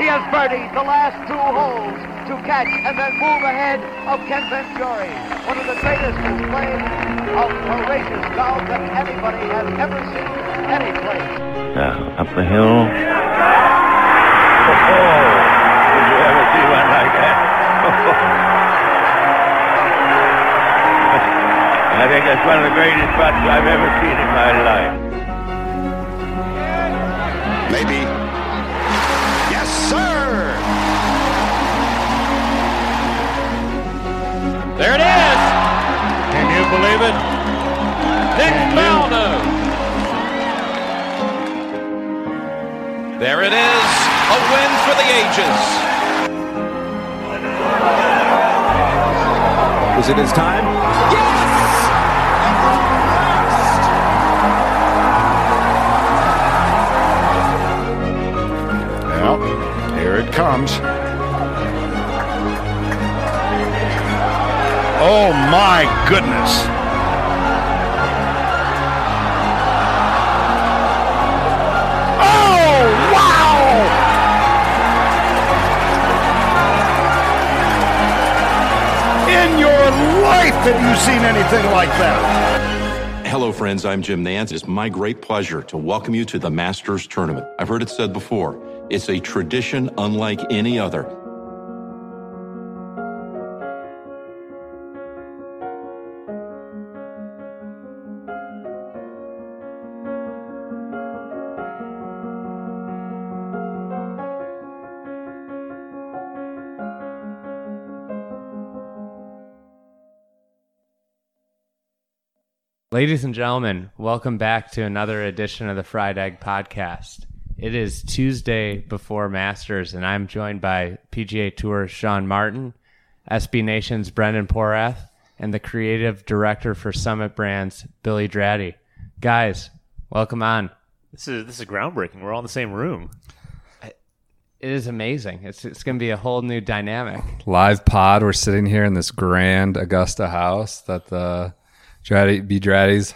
He has birdied the last two holes to catch and then move ahead of Ken Venturi, one of the greatest displays of courageous golf that anybody has ever seen any place. Up the hill. Oh, did you ever see one like that? I think that's one of the greatest spots I've ever seen in my life. Maybe. There it is! Can you believe it? Nick Faldo! There it is, a win for the ages. Is it his time? Yes! Here it comes. Oh my goodness. Oh, wow! In your life have you seen anything like that? Hello, friends. I'm Jim Nantz. It's my great pleasure to welcome you to the Masters Tournament. I've heard it said before it's a tradition unlike any other. Ladies and gentlemen, welcome back to another edition of the Fried Egg Podcast. It is Tuesday before Masters, and I'm joined by PGA Tour Sean Martin, SB Nation's Brendan Porath, and the creative director for Summit Brands, Billy Draddy. Guys, welcome on. This is this is groundbreaking. We're all in the same room. It is amazing. It's it's going to be a whole new dynamic. Live pod. We're sitting here in this grand Augusta house that the Draddy, B Draddy's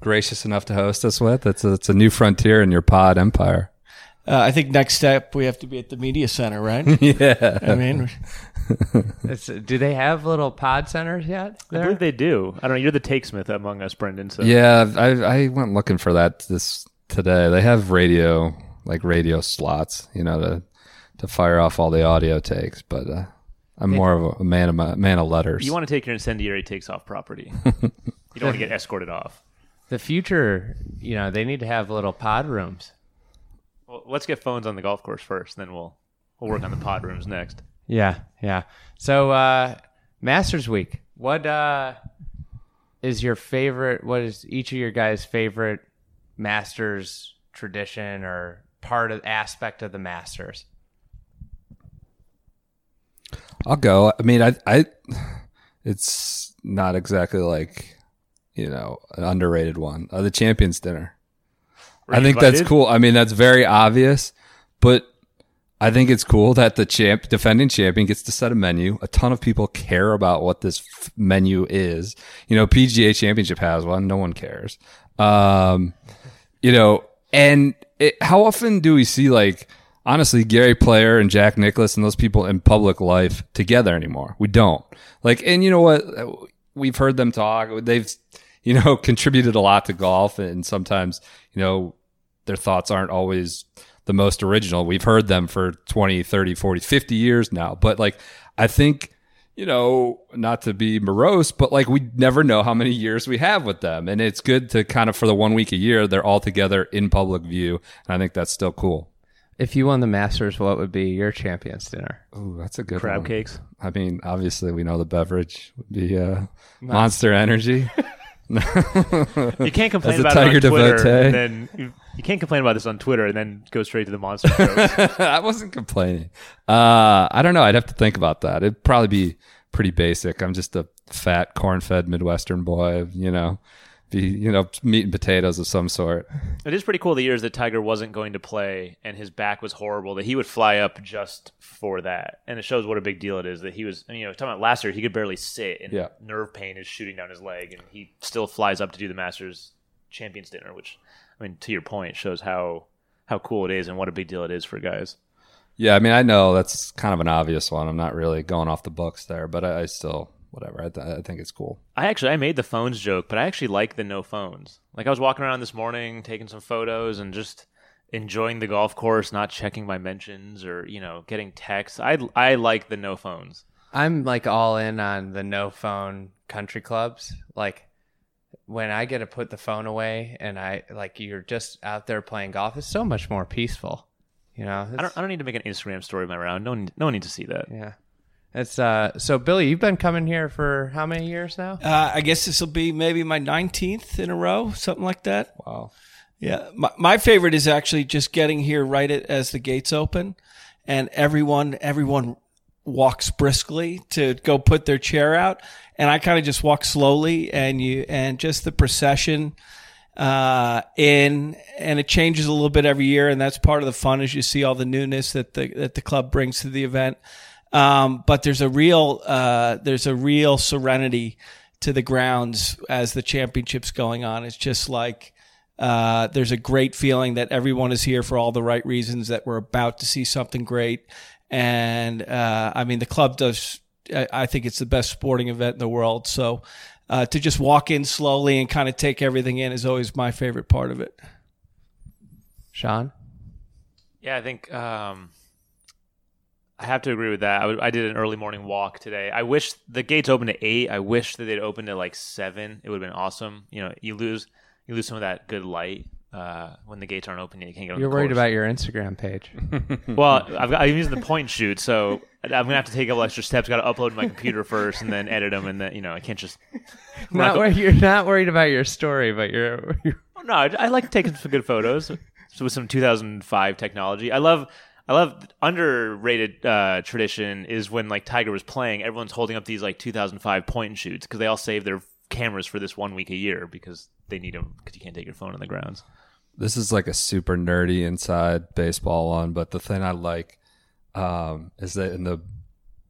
gracious enough to host us with. It's a, it's a new frontier in your pod empire. Uh, I think next step we have to be at the media center, right? yeah. I mean, do they have little pod centers yet? There? I believe they do. I don't know. You're the takesmith among us, Brendan. So yeah, I I went looking for that this today. They have radio like radio slots, you know, to to fire off all the audio takes, but. Uh, I'm more of a man of my, man of letters. You want to take your incendiary takes off property. you don't want to get escorted off. The future, you know, they need to have little pod rooms. Well, let's get phones on the golf course first, then we'll we'll work on the pod rooms next. Yeah, yeah. So uh Masters Week. What uh is your favorite what is each of your guys' favorite Masters tradition or part of aspect of the Masters? I'll go. I mean, I, I, it's not exactly like, you know, an underrated one. Uh, the Champions Dinner. I think invited? that's cool. I mean, that's very obvious, but I think it's cool that the champ, defending champion, gets to set a menu. A ton of people care about what this f- menu is. You know, PGA Championship has one. No one cares. Um, you know, and it, how often do we see like? Honestly Gary Player and Jack Nicklaus and those people in public life together anymore. We don't. Like, and you know what? We've heard them talk. They've, you know, contributed a lot to golf and sometimes, you know, their thoughts aren't always the most original. We've heard them for 20, 30, 40, 50 years now. But like, I think, you know, not to be morose, but like we never know how many years we have with them. And it's good to kind of for the one week a year, they're all together in public view. And I think that's still cool. If you won the Masters, what would be your champions dinner? Oh, that's a good one. crab one. cakes. I mean, obviously, we know the beverage would be uh, Monster Energy. you can't complain about it on Twitter, and then you, you, can't complain about this on Twitter, and then go straight to the monster. I wasn't complaining. Uh, I don't know. I'd have to think about that. It'd probably be pretty basic. I'm just a fat, corn-fed Midwestern boy. You know, be you know meat and potatoes of some sort. It is pretty cool the years that Tiger wasn't going to play and his back was horrible that he would fly up just for that, and it shows what a big deal it is that he was. I mean, You know, talking about last year, he could barely sit, and yeah. nerve pain is shooting down his leg, and he still flies up to do the Masters Champions dinner, which I mean, to your point, shows how how cool it is and what a big deal it is for guys. Yeah, I mean, I know that's kind of an obvious one. I'm not really going off the books there, but I, I still whatever. I, th- I, think it's cool. I actually I made the phones joke, but I actually like the no phones. Like I was walking around this morning, taking some photos, and just enjoying the golf course, not checking my mentions or you know getting texts. I I like the no phones. I'm like all in on the no phone country clubs. Like when I get to put the phone away and I like you're just out there playing golf, it's so much more peaceful. You know, I don't, I don't need to make an Instagram story of my round. No one, no one needs to see that. Yeah. It's uh so Billy, you've been coming here for how many years now? Uh, I guess this will be maybe my 19th in a row, something like that. Wow. Yeah, my, my favorite is actually just getting here right at, as the gates open, and everyone everyone walks briskly to go put their chair out, and I kind of just walk slowly, and you and just the procession uh, in, and it changes a little bit every year, and that's part of the fun as you see all the newness that the that the club brings to the event. Um, but there's a real uh, there's a real serenity to the grounds as the championship's going on. It's just like uh, there's a great feeling that everyone is here for all the right reasons. That we're about to see something great, and uh, I mean the club does. I, I think it's the best sporting event in the world. So uh, to just walk in slowly and kind of take everything in is always my favorite part of it. Sean, yeah, I think. Um I have to agree with that. I, w- I did an early morning walk today. I wish the gates opened at eight. I wish that they'd opened at like seven. It would have been awesome. You know, you lose you lose some of that good light uh, when the gates aren't open. You can't get. You're worried about your Instagram page. well, I've got, I'm using the point shoot, so I'm gonna have to take a couple extra steps. Got to upload to my computer first, and then edit them, and then you know I can't just. not wor- you're not worried about your story, but you're. you're... no, I, I like taking some good photos with some 2005 technology. I love I love underrated uh, tradition is when like Tiger was playing, everyone's holding up these like 2005 point and shoots because they all save their cameras for this one week a year because they need them because you can't take your phone on the grounds. This is like a super nerdy inside baseball one, but the thing I like um, is that in the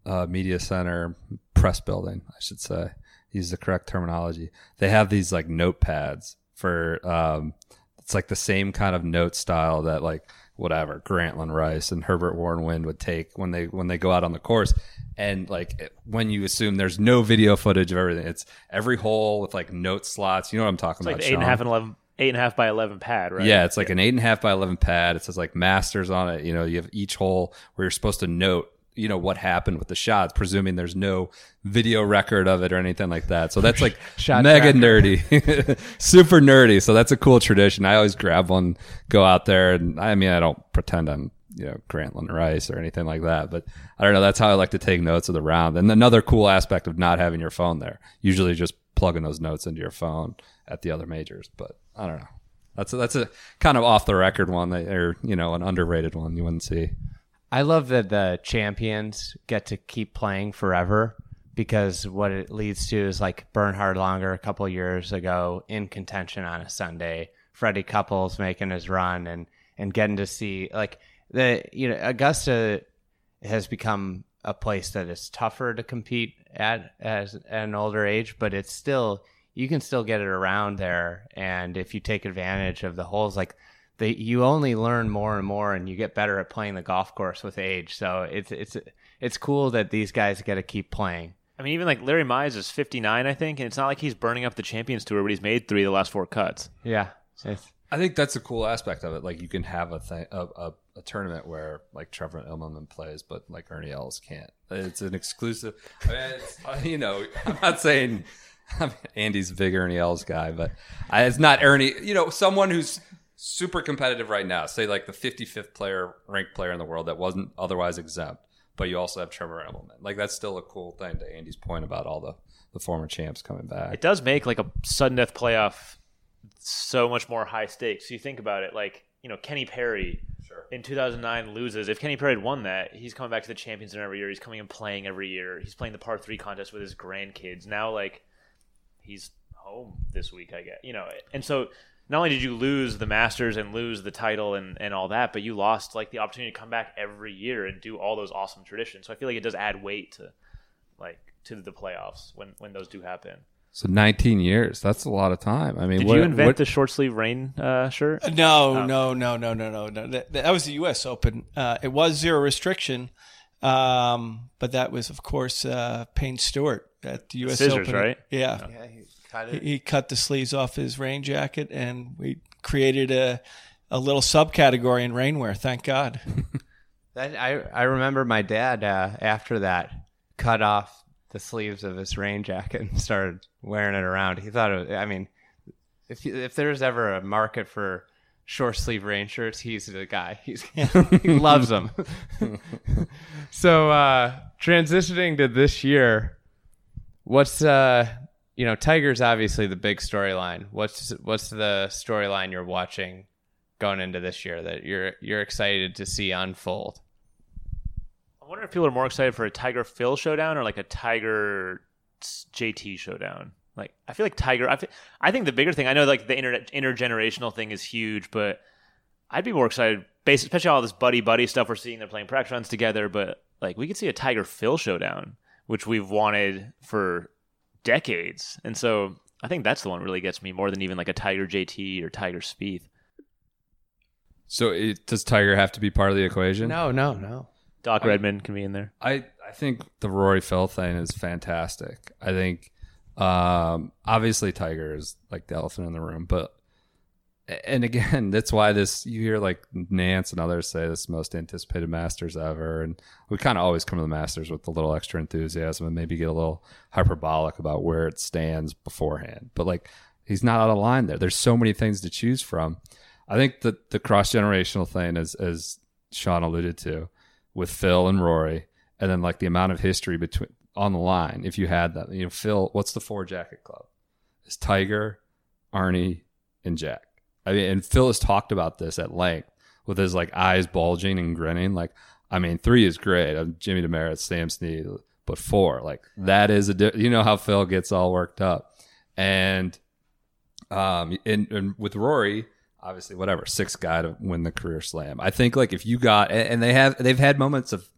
uh, media center press building, I should say, use the correct terminology. They have these like notepads for um, it's like the same kind of note style that like whatever Grantland Rice and Herbert Warren Wind would take when they when they go out on the course. And like when you assume there's no video footage of everything, it's every hole with like note slots. You know what I'm talking it's about? Like eight and a half and eleven. Eight and a half by eleven pad, right? Yeah, it's like yeah. an eight and a half by eleven pad. It says like masters on it. You know, you have each hole where you're supposed to note you know what happened with the shots, presuming there's no video record of it or anything like that. So that's like mega tracker. nerdy, super nerdy. So that's a cool tradition. I always grab one, go out there, and I mean I don't pretend I'm you know Grantland Rice or anything like that, but I don't know. That's how I like to take notes of the round. And another cool aspect of not having your phone there, usually just plugging those notes into your phone at the other majors. But I don't know. That's a, that's a kind of off the record one, that, or you know, an underrated one you wouldn't see. I love that the champions get to keep playing forever because what it leads to is like Bernhard Langer a couple years ago in contention on a Sunday, Freddie Couples making his run and and getting to see like the you know Augusta has become a place that is tougher to compete at as an older age, but it's still you can still get it around there. And if you take advantage of the holes like they you only learn more and more and you get better at playing the golf course with age. So it's it's it's cool that these guys get to keep playing. I mean, even like Larry Mize is 59, I think, and it's not like he's burning up the Champions Tour, but he's made three of the last four cuts. Yeah, I think that's a cool aspect of it. Like you can have a thing, a, a, a tournament where like Trevor Immelman plays, but like Ernie Els can't. It's an exclusive. I mean, it's, uh, you know, I'm not saying I mean, Andy's a big Ernie Els guy, but I, it's not Ernie. You know, someone who's super competitive right now, say like the 55th player ranked player in the world that wasn't otherwise exempt, but you also have Trevor Immelman. Like that's still a cool thing to Andy's point about all the the former champs coming back. It does make like a sudden death playoff so much more high stakes. You think about it, like you know Kenny Perry, sure. in 2009 loses, if Kenny Perry had won that, he's coming back to the Champions Dinner every year. He's coming and playing every year. He's playing the par three contest with his grandkids. Now, like, he's home this week, I guess. You know, and so not only did you lose the Masters and lose the title and, and all that, but you lost like the opportunity to come back every year and do all those awesome traditions. So I feel like it does add weight to like to the playoffs when when those do happen. So 19 years. That's a lot of time. I mean, did what, you invent what, the short sleeve rain uh, shirt? No, oh. no, no, no, no, no, no. That, that was the U.S. Open. Uh, it was zero restriction, um, but that was, of course, uh, Payne Stewart at the U.S. Scissors, Open. right? Yeah. yeah he, cut he, he cut the sleeves off his rain jacket, and we created a a little subcategory in rainwear. Thank God. that I I remember my dad uh, after that cut off the sleeves of his rain jacket and started wearing it around. He thought it. Was, I mean, if if there's ever a market for short sleeve rain shirts, he's the guy. He's he loves them. so uh, transitioning to this year, what's uh you know Tiger's obviously the big storyline. What's what's the storyline you're watching going into this year that you're you're excited to see unfold? I wonder if people are more excited for a Tiger Phil showdown or like a Tiger JT showdown. Like I feel like Tiger. I, feel, I think the bigger thing. I know like the inter, intergenerational thing is huge, but I'd be more excited, based, especially all this buddy buddy stuff we're seeing. They're playing practice runs together, but like we could see a Tiger Phil showdown, which we've wanted for decades, and so I think that's the one that really gets me more than even like a Tiger JT or Tiger Spieth. So it, does Tiger have to be part of the equation? No, no, no. Doc Redman can be in there. I, I think the Rory Phil thing is fantastic. I think um, obviously Tiger is like the elephant in the room, but and again, that's why this you hear like Nantz and others say this most anticipated Masters ever, and we kind of always come to the Masters with a little extra enthusiasm and maybe get a little hyperbolic about where it stands beforehand. But like he's not out of line there. There's so many things to choose from. I think that the cross generational thing, as as Sean alluded to, with Phil and Rory, and then like the amount of history between on the line. If you had that, you know, Phil, what's the four jacket club? It's Tiger, Arnie, and Jack. I mean, and Phil has talked about this at length with his like eyes bulging and grinning. Like, I mean, three is great. I'm Jimmy Demaret, Sam Snead, but four, like that is a. Di- you know how Phil gets all worked up, and um, and, and with Rory, obviously whatever sixth guy to win the career slam. I think like if you got and they have they've had moments of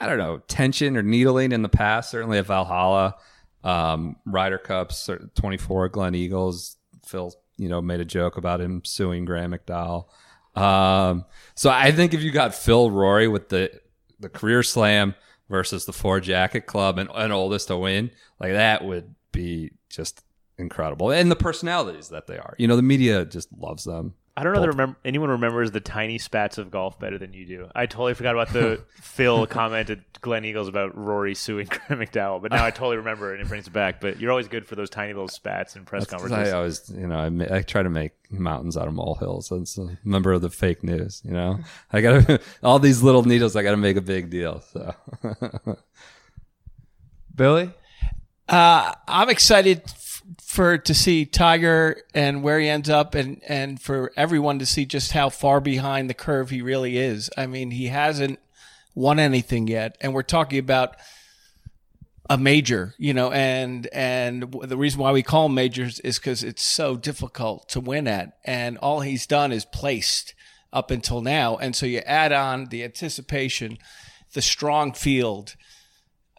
I don't know tension or needling in the past. Certainly at Valhalla, um, Ryder Cups, twenty four Gleneagles. Phil, you know, made a joke about him suing Graeme McDowell. Um, so I think if you got Phil Rory with the the career slam versus the four jacket club and, and oldest to win, like that would be just incredible. And the personalities that they are. You know, the media just loves them. I don't know that remember, anyone remembers the tiny spats of golf better than you do. I totally forgot about the Phil commented Gleneagles about Rory suing Graeme McDowell, but now I totally remember it and it brings it back. But you're always good for those tiny little spats in press That's conferences. I always, you know, I, I, try to make mountains out of molehills. That's a member of the fake news. You know, I got to all these little needles. I got to make a big deal. So, Billy, uh, I'm excited for to see Tiger and where he ends up, and and for everyone to see just how far behind the curve he really is. I mean, he hasn't won anything yet, and we're talking about a major, you know, and and the reason why we call majors is because it's so difficult to win at, and all he's done is placed up until now, and so you add on the anticipation, the strong field,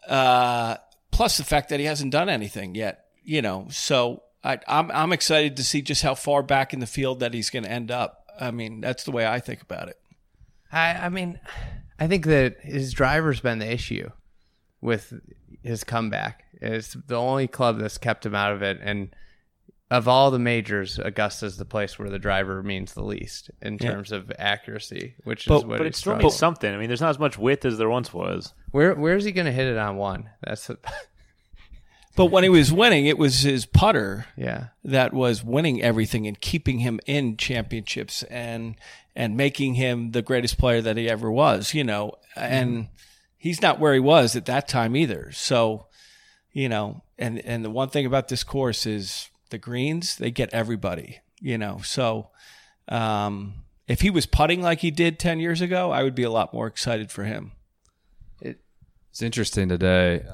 uh, plus the fact that he hasn't done anything yet you know, so I, I'm I'm excited to see just how far back in the field that he's going to end up. I mean, that's the way I think about it. I I mean, I think that his driver's been the issue with his comeback. It's the only club that's kept him out of it, and of all the majors, Augusta's the place where the driver means the least in Yeah. terms of accuracy, which but, is what but he it still means something. I mean, there's not as much width as there once was. Where where's he going to hit it on one? That's a, But when he was winning, it was his putter Yeah. that was winning everything and keeping him in championships and and making him the greatest player that he ever was, you know. And he's not where he was at that time either. So, you know, and and the one thing about this course is the greens, they get everybody, you know. So, um if he was putting like he did 10 years ago, I would be a lot more excited for him. It, It's interesting today.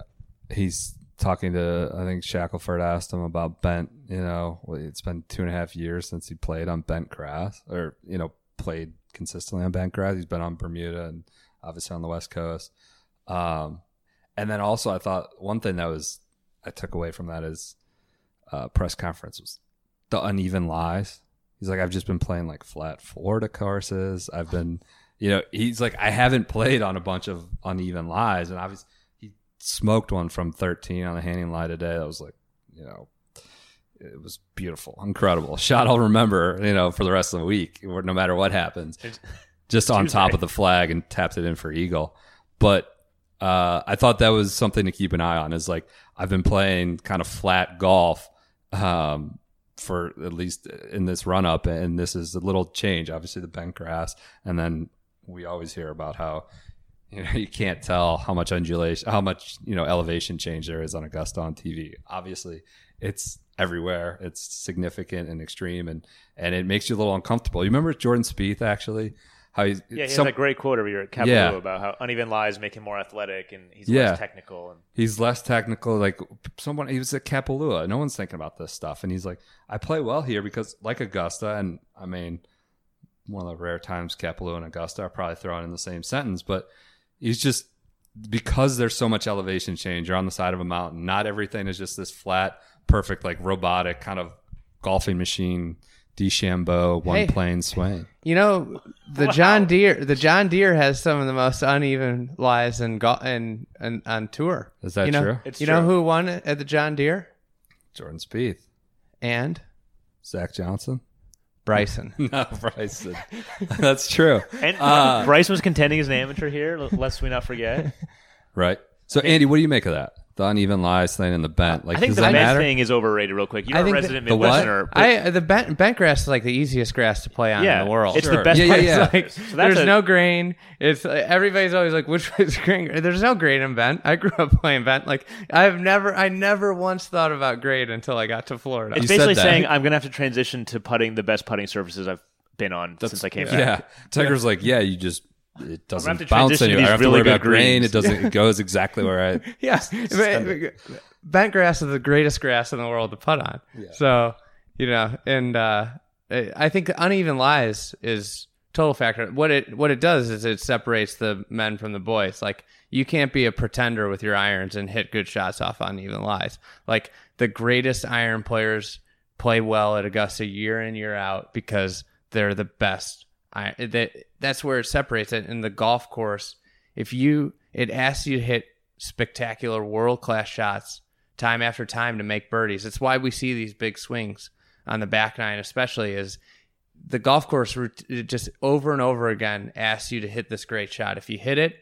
He's talking to I think Shackelford asked him about bent. You know, it's been two and a half years since he played on bent grass, or you know, played consistently on bent grass. He's been on Bermuda and obviously on the West Coast. Um, and then also, I thought one thing that was I took away from that is uh, press conference was the uneven lies. He's like, I've just been playing like flat Florida courses. I've been, you know, he's like, I haven't played on a bunch of uneven lies, and obviously smoked one from 13 on the hanging lie today. That was like, you know, it was beautiful, incredible shot. I'll remember, you know, for the rest of the week, no matter what happens. Just on top of the flag and tapped it in for eagle. But uh, I thought that was something to keep an eye on. Is like I've been playing kind of flat golf um, for at least in this run up, and this is a little change. Obviously, the bent grass, and then we always hear about how you know you can't tell how much undulation, how much you know elevation change there is on Augusta on TV. Obviously, it's everywhere. It's significant and extreme, and and it makes you a little uncomfortable. You remember Jordan Spieth actually how he's Yeah, he some- has a great quote over here at Kapalua Yeah. about how uneven lies make him more athletic and he's Yeah. less technical. And He's less technical. Like someone, he was at Kapalua. No one's thinking about this stuff, and he's like, "I play well here because, like Augusta, and I mean, one of the rare times Kapalua and Augusta are probably thrown in the same sentence, but he's just because there's so much elevation change. You're on the side of a mountain. Not everything is just this flat, perfect, like robotic kind of golfing machine, DeChambeau, one Hey. plane swing. You know, the John Deere, the John Deere has some of the most uneven lies in go- in, in on tour. Is that you know, true? It's you know who won at the John Deere? Jordan Spieth, And Zach Johnson. Bryson. no, Bryson. That's true. and Uh, Bryce was contending as an amateur here, l- lest we not forget. Right. So, Andy, what do you make of that? The uneven lies thing and the bent. Like, I think does the that bent matter? thing is overrated. Real quick, you're I a think resident the- the what? Midwesterner. but- I the bent, bent grass is like the easiest grass to play on yeah, in the world. It's Sure. the best. Yeah, yeah, part. yeah. Like, So that's there's a- no grain. It's everybody's always like, which was grain? There's no grain in bent. I grew up playing bent. Like I've never, I never once thought about grade until I got to Florida. It's You said basically that. saying I'm gonna have to transition to putting the best putting surfaces I've been on since I came Yeah. back. Tiger's like, yeah, you just, it doesn't bounce anywhere. I have to worry about good grain. It doesn't, it goes exactly where I. yeah, bent grass is the greatest grass in the world to putt on. So you know, and uh, I think uneven lies is total factor. What it what it does is it separates the men from the boys. Like you can't be a pretender with your irons and hit good shots off uneven lies. Like the greatest iron players play well at Augusta year in year out because they're the best. I, that that's where it separates it in the golf course. If you it asks you to hit spectacular world class shots time after time to make birdies. It's why we see these big swings on the back nine, especially is the golf course just over and over again asks you to hit this great shot. If you hit it,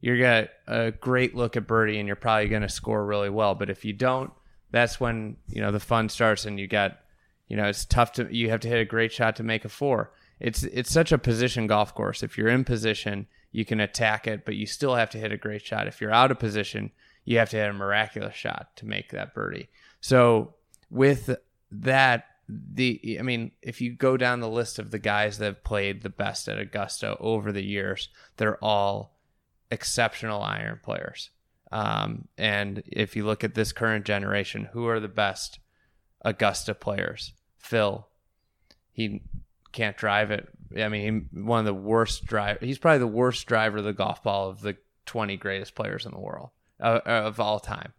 you're gonna a great look at birdie, and you're probably gonna score really well. But if you don't, that's when you know the fun starts, and you got you know it's tough to you have to hit a great shot to make a four. It's it's such a position golf course. If you're in position, you can attack it, but you still have to hit a great shot. If you're out of position, you have to hit a miraculous shot to make that birdie. So with that, the I mean, if you go down the list of the guys that have played the best at Augusta over the years, they're all exceptional iron players. Um, and if you look at this current generation, who are the best Augusta players? Phil, he can't drive it. I mean, one of the worst drive. He's probably the worst driver of the golf ball of the 20 greatest players in the world uh, of all time.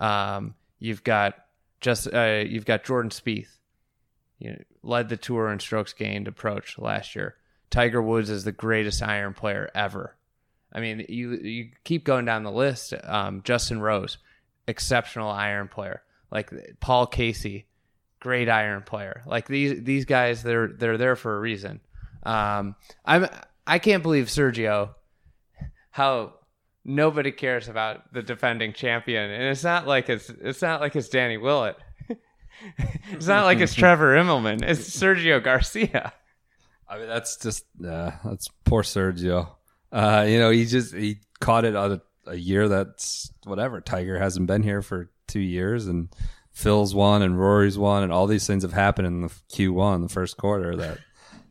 Um, you've got just uh, you've got Jordan Spieth, you know, led the tour in strokes gained approach last year. Tiger Woods is the greatest iron player ever. I mean, you you keep going down the list. Um, Justin Rose, exceptional iron player. Like Paul Casey, great iron player. Like these these guys, they're they're there for a reason. Um, I'm I can't believe Sergio, how nobody cares about the defending champion, and it's not like it's it's not like it's Danny Willett. it's not like it's Trevor Immelman. It's Sergio Garcia. I mean, that's just uh, that's poor Sergio. Uh, you know, he just he caught it on a, a year that's whatever. Tiger hasn't been here for two years, and Phil's won and Rory's won, and all these things have happened in the Q one, the first quarter. That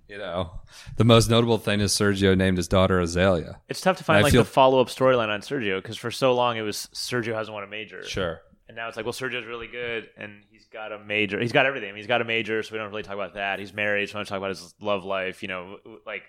You know, the most notable thing is Sergio named his daughter Azalea. It's tough to find like feel- the follow up storyline on Sergio because for so long it was Sergio hasn't won a major. Sure. And now it's like, well, Sergio's really good, and he's got a major. He's got everything. He's got a major, so we don't really talk about that. He's married, so we don't talk about his love life. You know, like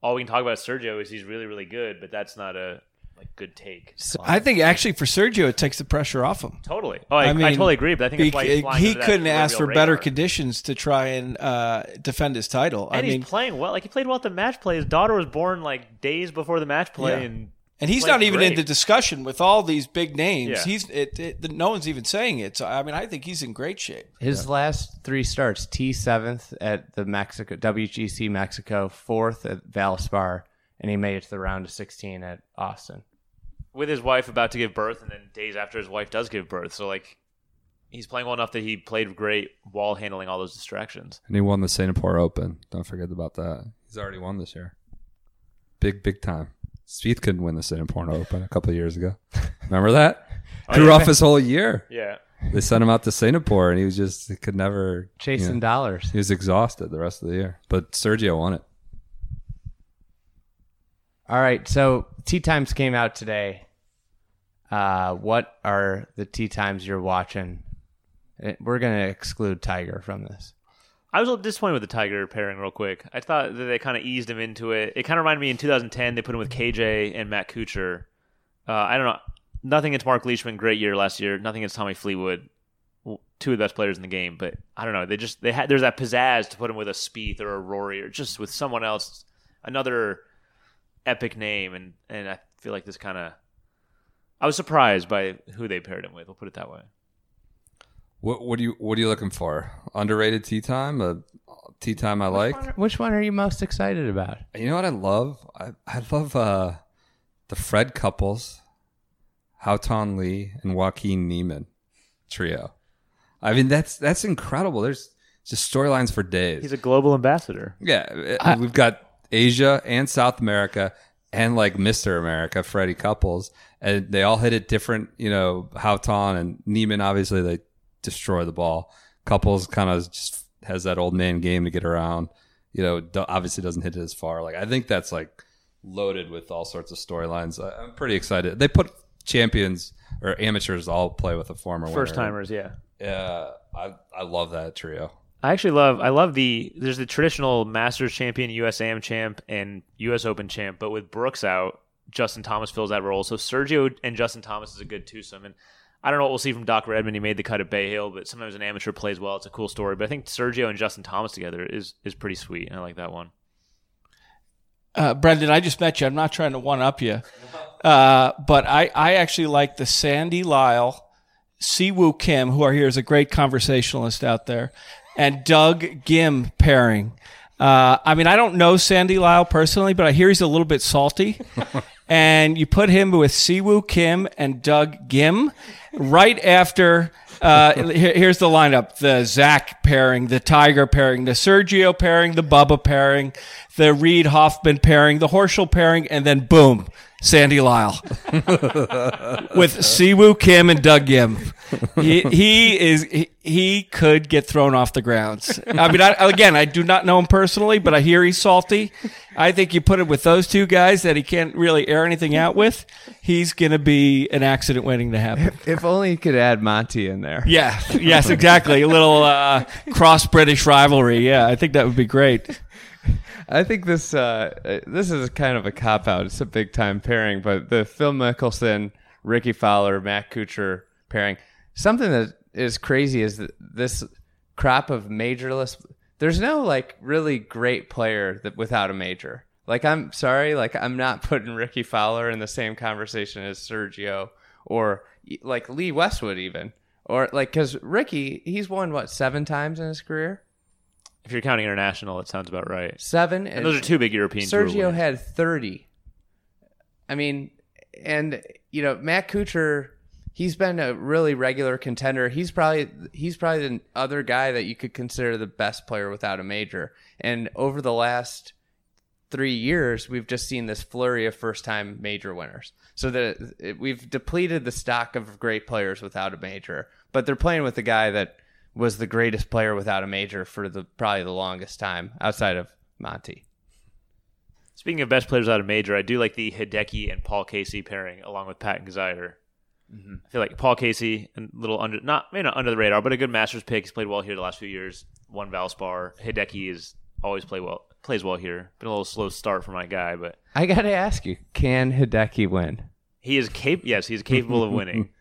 all we can talk about Sergio is he's really, really good, but that's not a like good take. So I think actually for Sergio, it takes the pressure off him. Totally. Oh, I, I, totally agree. But I think that's why he, flying he under that couldn't ask for proverbial better conditions to try and uh, defend his title. And I he's mean, playing well. Like he played well at the match play. His daughter was born like days before the match play, Yeah. and and he's not even in the discussion with all these big names. Yeah. He's it, it, no one's even saying it. So I mean, I think he's in great shape. His last three starts: T seventh at the Mexico WGC Mexico, fourth at Valspar, and he made it to the round of sixteen at Austin. with his wife about to give birth, and then days after his wife does give birth. So like, he's playing well enough that he played great while handling all those distractions. And he won the Singapore Open. Don't forget about that. He's already won this year. Big, big time. Spieth couldn't win the Singapore Open a couple of years ago. Remember that? Oh, Threw yeah. off his whole year. Yeah. They sent him out to Singapore, and he was just he could never Chasing you know, dollars. He was exhausted the rest of the year. But Sergio won it. All right, so tee times came out today. Uh, what are the tee times you're watching? Eh, We're gonna exclude Tiger from this. I was a little disappointed with the Tiger pairing, real quick. I thought that they kind of eased him into it. It kind of reminded me in 2010 they put him with KJ and Matt Kuchar. Uh, I don't know. Nothing against Mark Leishman, great year last year. Nothing against Tommy Fleetwood, two of the best players in the game. But I don't know. They just they had there's that pizzazz to put him with a Spieth or a Rory or just with someone else, another epic name. And and I feel like this kind of I was surprised by who they paired him with. We'll put it that way. What what do you what are you looking for? Underrated tee time? A tee time I like? Which one are you most excited about? You know what I love? I, I love uh, the Fred couples, Haotong Li and Joaquin Niemann trio. I mean that's that's incredible. There's just storylines for days. He's a global ambassador. Yeah, uh, we've got Asia and South America and like Mr. America, Freddie Couples, and they all hit it different. You know, Haotong and Niemann obviously they destroy the ball. Couples kind of just has that old man game to get around. You know, obviously doesn't hit it as far. Like I think that's like loaded with all sorts of storylines. I'm pretty excited. They put champions or amateurs all play with a former winner. First timers, yeah. Yeah, I I love that trio. I actually love I love the there's the traditional Masters champion, US Am champ, and US Open champ, but with Brooks out, Justin Thomas fills that role. So Sergio and Justin Thomas is a good twosome. And I don't know what we'll see from Doc Redman. He made the cut at Bay Hill, but sometimes an amateur plays well. It's a cool story. But I think Sergio and Justin Thomas together is is pretty sweet. And I like that one. Uh, Brendan, I just met you. I'm not trying to one up you, uh, but I, I actually like the Sandy Lyle, Siwoo Kim, who are here as a great conversationalist out there, and Doug Ghim pairing. Uh, I mean, I don't know Sandy Lyle personally, but I hear he's a little bit salty. and you put him with Siwoo Kim and Doug Ghim right after. Uh, here's the lineup: the Zach pairing, the Tiger pairing, the Sergio pairing, the Bubba pairing, the Reed Hoffman pairing, the Horschel pairing, and then boom, Sandy Lyle with Siwoo Kim and Doug Ghim. He, he is he, he could get thrown off the grounds. I mean, I, again, I do not know him personally, but I hear he's salty. I think you put it with those two guys that he can't really air anything out with. He's going to be an accident waiting to happen. If only you could add Monty in there. Yeah, yes, exactly. A little uh, cross British rivalry. Yeah, I think that would be great. I think this uh, uh, this is kind of a cop out. It's a big time pairing, but the Phil Mickelson, Rickie Fowler, Matt Kuchar pairing. Something that is crazy is that this crop of majorless. There's no like really great player that without a major. Like I'm sorry, like I'm not putting Rickie Fowler in the same conversation as Sergio or like Lee Westwood even. Or like cuz Rickie, he's won what, 7 times in his career? If you're counting international, it sounds about right. Seven, And those are two big European Sergio had thirty. I mean, and you know Matt Kuchar, he's been a really regular contender. He's probably he's probably the other guy that you could consider the best player without a major. And over the last three years, we've just seen this flurry of first time major winners. So that we've depleted the stock of great players without a major, but they're playing with the guy that was the greatest player without a major for the probably the longest time outside of Monty. Speaking of best players out of major, I do like the Hideki and Paul Casey pairing along with Patton Kizzire. Mm-hmm. I feel like Paul Casey, a little under, not maybe not under the radar, but a good Masters pick. He's played well here the last few years. Won Valspar. Hideki is always play well, plays well here. Been a little slow start for my guy, but I got to ask you, can Hideki win? he is cap. Yes, he's capable of winning.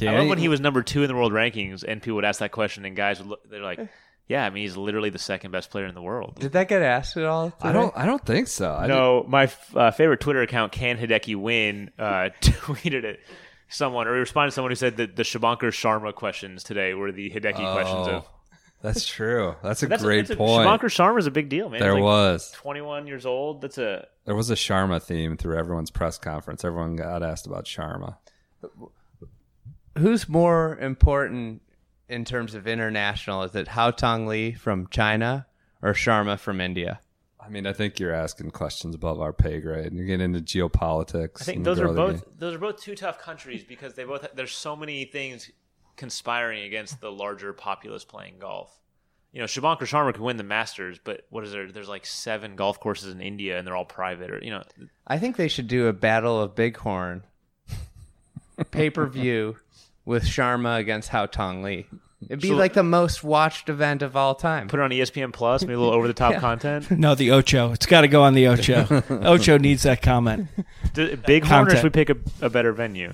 I love when he was number two in the world rankings, and people would ask that question, and guys would look, they're like, "Yeah, I mean, he's literally the second best player in the world." Did that get asked at all? I don't. I don't think so. I no, my f- uh, favorite Twitter account, Can Hideki Win, uh, tweeted it. Someone or he responded to someone who said that the Shubhankar Sharma questions today were the Hideki questions of. Oh, That's true. That's a That's great that's point. Shubhankar Sharma is a big deal, man. There like was. 21 years old. That's a There was a Sharma theme through everyone's press conference. Everyone got asked about Sharma. Who's more important in terms of international? Is it Haotong Li from China or Sharma from India? I mean, I think you're asking questions above our pay grade. And You get into geopolitics. I think those are both game. those are both two tough countries because they both there's so many things conspiring against the larger populace playing golf. You know, Shubhankar Sharma could win the Masters, but what is there? There's like seven golf courses in India, and they're all private, or you know, I think they should do a battle of Bighorn pay per view with Sharma against Haotong Li. It'd be So- like the most watched event of all time. put it on ESPN Plus, maybe a little over the top content. No, the Ocho. It's got to go on the Ocho. Ocho needs that comment. D- Bighorn, or Content. should we pick a, a better venue?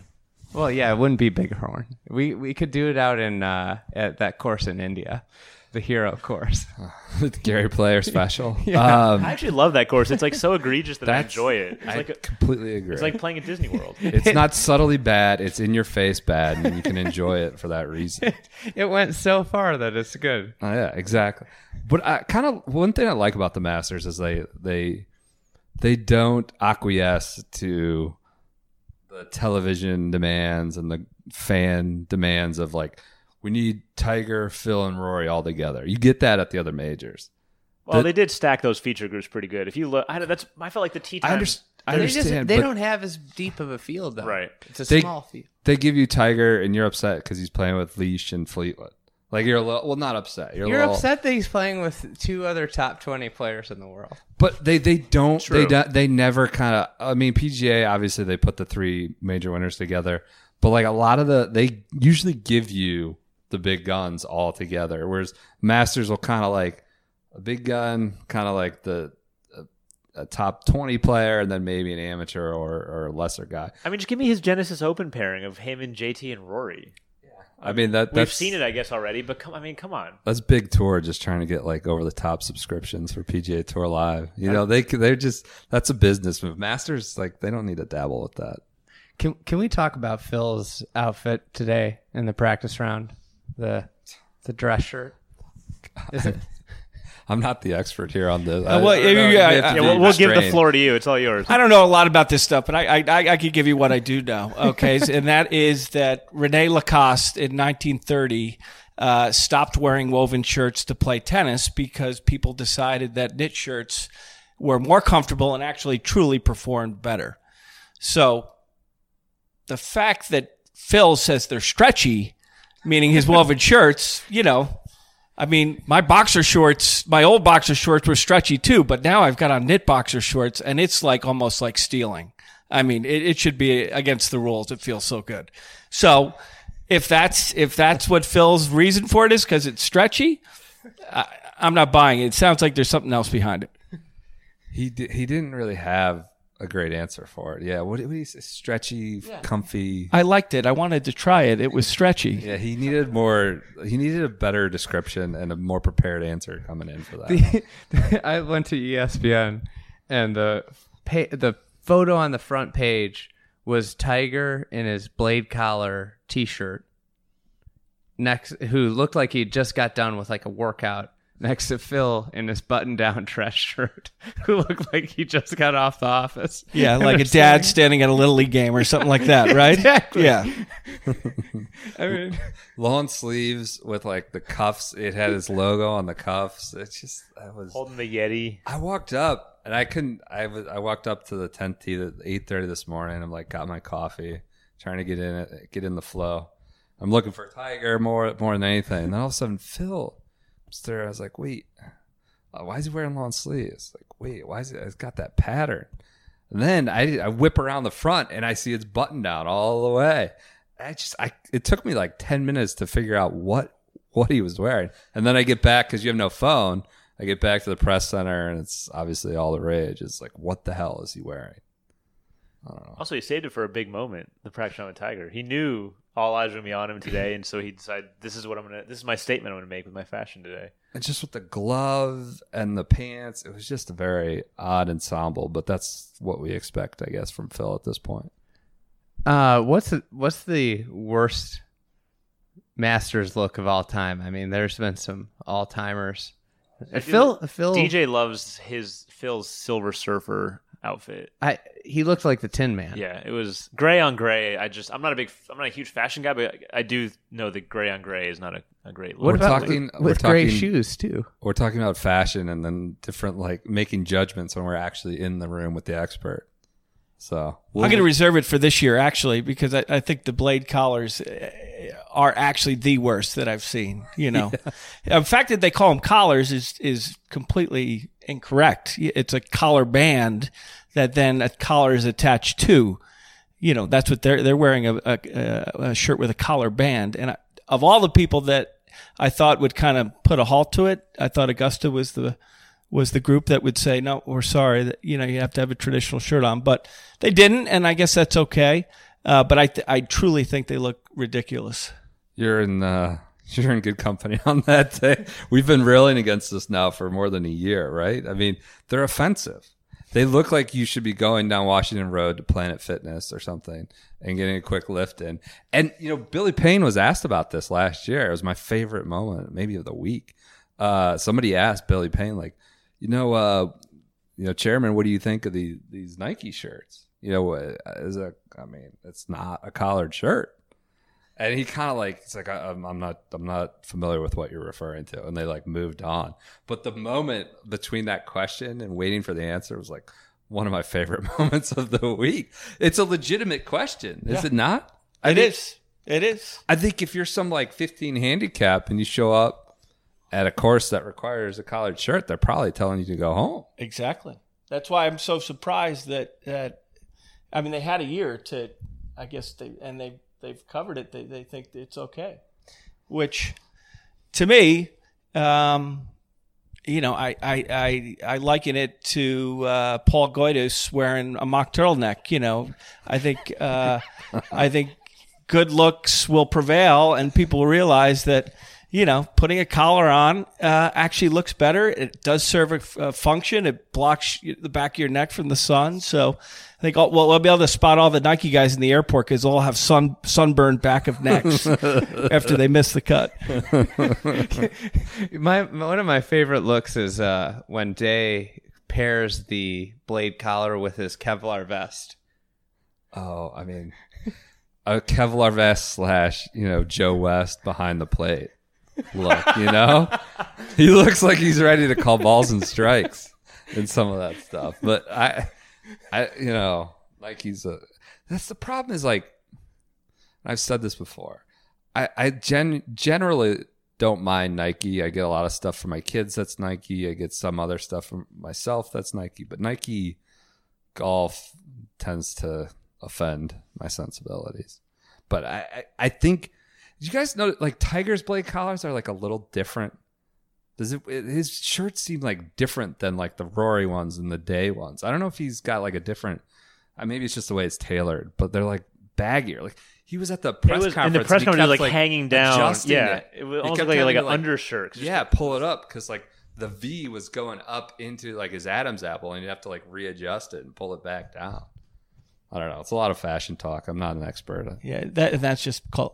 Well, yeah, it wouldn't be Bighorn. We we could do it out in uh, at that course in India, the Hero of course. Gary Player special. I Um, actually love that course. It's like so egregious that I That's- enjoy it. It's I like a, completely agree. it's like playing at Disney World. it's not subtly bad. It's in your face bad, and you can enjoy it for that reason. it went so far that it's good. Oh, yeah, exactly. But I kind of one thing I like about the Masters is they they they don't acquiesce to the television demands and the fan demands of like we need Tiger, Phil, and Rory all together. You get that at the other majors. Well, The- they did stack those feature groups pretty good. If you look, I, that's I felt like the tea I, under, I They just understand. they but don't have as deep of a field though. Right. It's a They- small field. they give you Tiger, and you're upset because he's playing with Leash and Fleetwood. Like you're a little well, not upset. You're, You're little, upset that he's playing with two other top twenty players in the world. But they they don't True. they do, they never kind of I mean PGA obviously they put the three major winners together, but like a lot of the they usually give you the big guns all together, whereas Masters will kind of like a big gun, kind of like the a, a top twenty player, and then maybe an amateur or or a lesser guy. I mean, just give me his Genesis Open pairing of him and JT and Rory. I mean that We've that's seen it, I guess, already. But come, I mean, come on. That's big tour just trying to get like over the top subscriptions for PGA Tour Live. You know they they're just that's a business move. Masters like they don't need to dabble with that. Can can we talk about Phil's outfit today in the practice round? The the dress shirt. Is it? I'm not the expert here on this. Uh, well, I- I don't know, yeah, you have I- to Yeah, we'll, we'll give the floor to you. It's all yours. I don't know a lot about this stuff, but I I, I, I could give you what I do know. Okay, and that is that Rene Lacoste in 1930 uh, stopped wearing woven shirts to play tennis because people decided that knit shirts were more comfortable and actually truly performed better. So the fact that Phil says they're stretchy, meaning his woven shirts, you know. I mean, my boxer shorts, my old boxer shorts were stretchy too, but now I've got on knit boxer shorts and it's like almost like stealing. I mean, it, it should be against the rules. It feels so good. So if that's, if that's what Phil's reason for it is because it's stretchy, I, I'm not buying it. It sounds like there's something else behind it. He di- he didn't really have a great answer for it. Yeah, what did he say? Stretchy, comfy. I liked it. I wanted to try it. It was stretchy. Yeah, he needed more. He needed a better description and a more prepared answer coming in for that. I went to ESPN, and the pa- the photo on the front page was Tiger in his blade collar T-shirt. Next, who looked like he just got done with like a workout. Next to Phil in his button-down dress shirt, who looked like he just got off the office. Yeah, like a dad saying- standing at a little league game or something like that, right? Exactly. Yeah. I mean, Long sleeves with like the cuffs. It had his logo on the cuffs. It's just I was. Holding the Yeti. I walked up and I couldn't. I was. I walked up to the tenth tee at eight thirty this morning. I'm like, got my coffee, trying to get in it, get in the flow. I'm looking for Tiger more more than anything. And then all of a sudden, Phil I was like, wait, uh, why is he wearing long sleeves? Like, wait, why is it? It's got that pattern. And then I, I whip around the front and I see it's buttoned down all the way. I just, I, it took me like 10 minutes to figure out what, what he was wearing. And then I get back because you have no phone. I get back to the press center and it's obviously all the rage. It's like, what the hell is he wearing? I don't know. Also, he saved it for a big moment. The practice on with Tiger. He knew all eyes were gonna be on him today, and so he decided this is what I'm gonna. This is my statement I'm gonna make with my fashion today. And just with the glove and the pants, it was just a very odd ensemble. But that's what we expect, I guess, from Phil at this point. Uh, what's the, what's the worst Masters look of all time? I mean, there's been some all timers. Phil, Phil, DJ loves his Phil's Silver Surfer outfit. I he looked like the Tin Man. Yeah, it was gray on gray. I just I'm not a big I'm not a huge fashion guy, but I do know that gray on gray is not a, a great look. What we're talking with, we're with talking, gray shoes too? We're talking about fashion and then different like making judgments when we're actually in the room with the expert. So we'll, I'm going to reserve it for this year, actually, because I, I, think the blade collars uh, are actually the worst that I've seen. You know, yeah. the fact that they call them collars is is completely incorrect. It's a collar band that then a collar is attached to. You know, that's what they're they're wearing a, a, a shirt with a collar band. And I, of all the people that I thought would kind of put a halt to it, I thought Augusta was the was the group that would say, "No, we're sorry that you know you have to have a traditional shirt on," but they didn't, and I guess that's okay. Uh, but I th- I truly think they look ridiculous. You're in uh, you're in good company on that day. We've been railing against this now for more than a year, right? I mean, they're offensive. They look like you should be going down Washington Road to Planet Fitness or something and getting a quick lift in. And you know, Billy Payne was asked about this last year. It was my favorite moment, maybe of the week. Uh, somebody asked Billy Payne, like, you know, uh, you know, Chairman, what do you think of the these Nike shirts? You know, is a, I mean, it's not a collared shirt and he kind of like it's like I'm, I'm not I'm not familiar with what you're referring to, and they like moved on. But the moment between that question and waiting for the answer was like one of my favorite moments of the week. It's a legitimate question, is yeah. it not? I it think, is. It is. I think if you're some like 15 handicap and you show up at a course that requires a collared shirt, they're probably telling you to go home. Exactly. That's why I'm so surprised that that I mean they had a year to I guess they and they they've covered it. They they think it's okay, which to me, um, you know, I, I, I, I liken it to uh, Paul Goydos wearing a mock turtleneck. You know, I think uh, I think good looks will prevail, and people realize that you know, putting a collar on uh, actually looks better. It does serve a, a, function. It blocks the back of your neck from the sun. So I think, well, we'll be able to spot all the Nike guys in the airport because they'll all have sun sunburned back of necks after they miss the cut. my one of my favorite looks is uh, when Day pairs the blade collar with his Kevlar vest. Oh, I mean, a Kevlar vest slash you know Joe West behind the plate look, you know? he looks like he's ready to call balls and strikes and some of that stuff. But I I you know, like he's a that's the problem is like I've said this before. I I gen, generally don't mind Nike. I get a lot of stuff from my kids that's Nike. I get some other stuff from myself that's Nike, but Nike golf tends to offend my sensibilities. But I, I, I think did you guys know like Tiger's blade collars are like a little different? Does it his shirts seem like different than like the Rory ones and the Day ones? I don't know if he's got like a different. Uh, maybe it's just the way it's tailored, but they're like baggier. Like he was at the press was, conference. In the press conference, was like, like, hanging down. Yeah, it, it was almost like, like an like, undershirt. Yeah, pull it up because like the V was going up into like his Adam's apple, and you have to like readjust it and pull it back down. I don't know. It's a lot of fashion talk. I'm not an expert. Yeah, that that's just called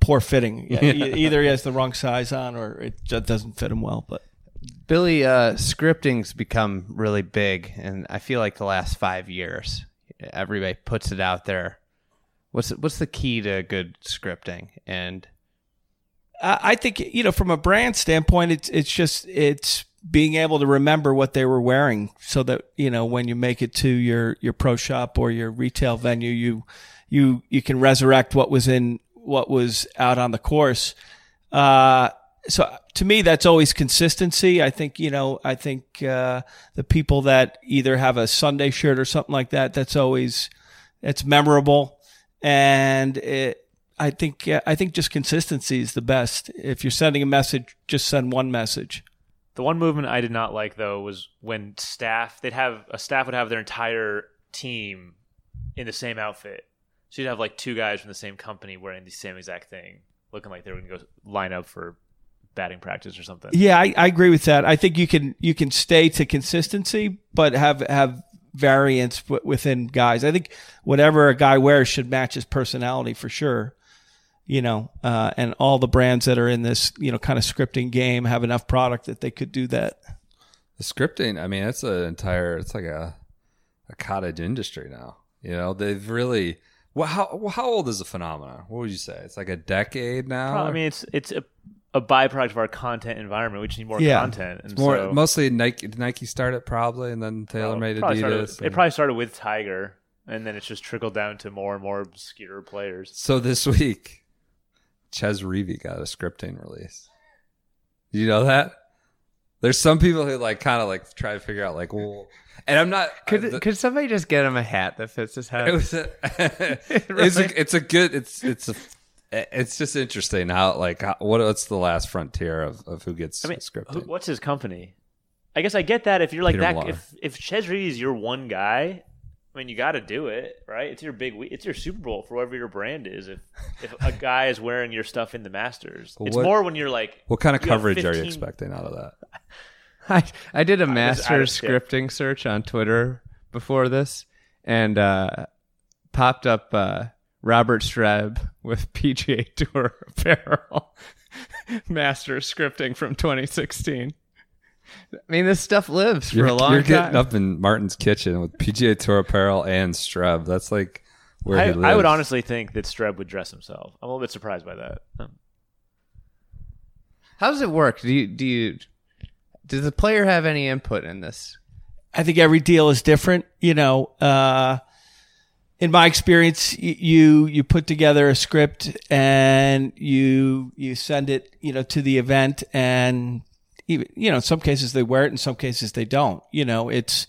poor fitting. Yeah, either he has the wrong size on or it just doesn't fit him well. But Billy, uh, scripting's become really big, and I feel like the last five years, everybody puts it out there. What's what's the key to good scripting? And I think you know, from a brand standpoint, it's it's just it's being able to remember what they were wearing, so that you know when you make it to your your pro shop or your retail venue, you you you can resurrect what was in what was out on the course. Uh, so to me, that's always consistency. I think you know. I think uh, the people that either have a Sunday shirt or something like that. That's always it's memorable, and it. I think I think just consistency is the best. If you're sending a message, just send one message. The one movement I did not like though was when staff they'd have a staff would have their entire team in the same outfit. So you'd have like two guys from the same company wearing the same exact thing, looking like they were going to go line up for batting practice or something. Yeah, I, I agree with that. I think you can you can stay to consistency, but have have variance w- within guys. I think whatever a guy wears should match his personality for sure. You know, uh, and all the brands that are in this you know kind of scripting game have enough product that they could do that. The scripting, I mean, it's an entire, it's like a a cottage industry now. You know, they've really. Well, how how old is the phenomenon? What would you say? It's like a decade now. I mean, it's it's a, a byproduct of our content environment. We just need more Yeah. content. And It's more so, mostly Nike. Nike started probably, and then TaylorMade Adidas. started- it probably started with Tiger, and then it's just trickled down to more and more obscure players. So this week, Chez Reavie got a scripting release. You know that? There's some people who like kind of like try to figure out like, well, and I'm not. Could the- could somebody just get him a hat that fits his head? it was a, it's a, it's a good it's it's a it's just interesting how like how, what what's the last frontier of, of who gets I mean, scripted. what's his company? I guess I get that if you're like Peter that. Millar. If if Chez Reavie is your one guy, I mean, you got to do it, right? It's your big, it's your Super Bowl for whatever your brand is. If if a guy is wearing your stuff in the Masters, But it's what- more when you're like, what kind of you have coverage are you expecting out of that? I I did a was out of master's scripting search on Twitter before this, and uh, popped up uh, Robert Streb with PGA Tour apparel master's scripting from 2016. I mean, this stuff lives for You're, a long time. you're getting up in Martin's kitchen with PGA Tour apparel and Streb. That's like where I, he lives. I would honestly think that Streb would dress himself. I'm a little bit surprised by that. How does it work? Do you do you does the player have any input in this? I think every deal is different. You know, uh, in my experience, you you put together a script and you you send it, you know, to the event, and even you know, in some cases they wear it, in some cases they don't. You know, it's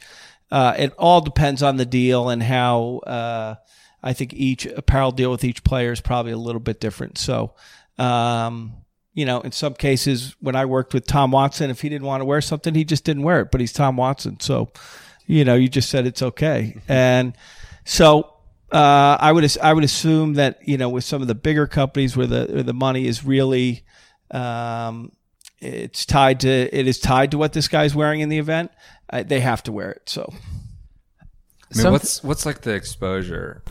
uh, it all depends on the deal and how. Uh, I think each apparel deal with each player is probably a little bit different. So. Um, you know, in some cases, when I worked with Tom Watson, if he didn't want to wear something, he just didn't wear it. But he's Tom Watson, so you know, you just said it's okay. And so uh, I would I would assume that you know, with some of the bigger companies where the where the money is really um, it's tied to it is tied to what this guy's wearing in the event. Uh, they have to wear it. So I mean, what's what's like the exposure,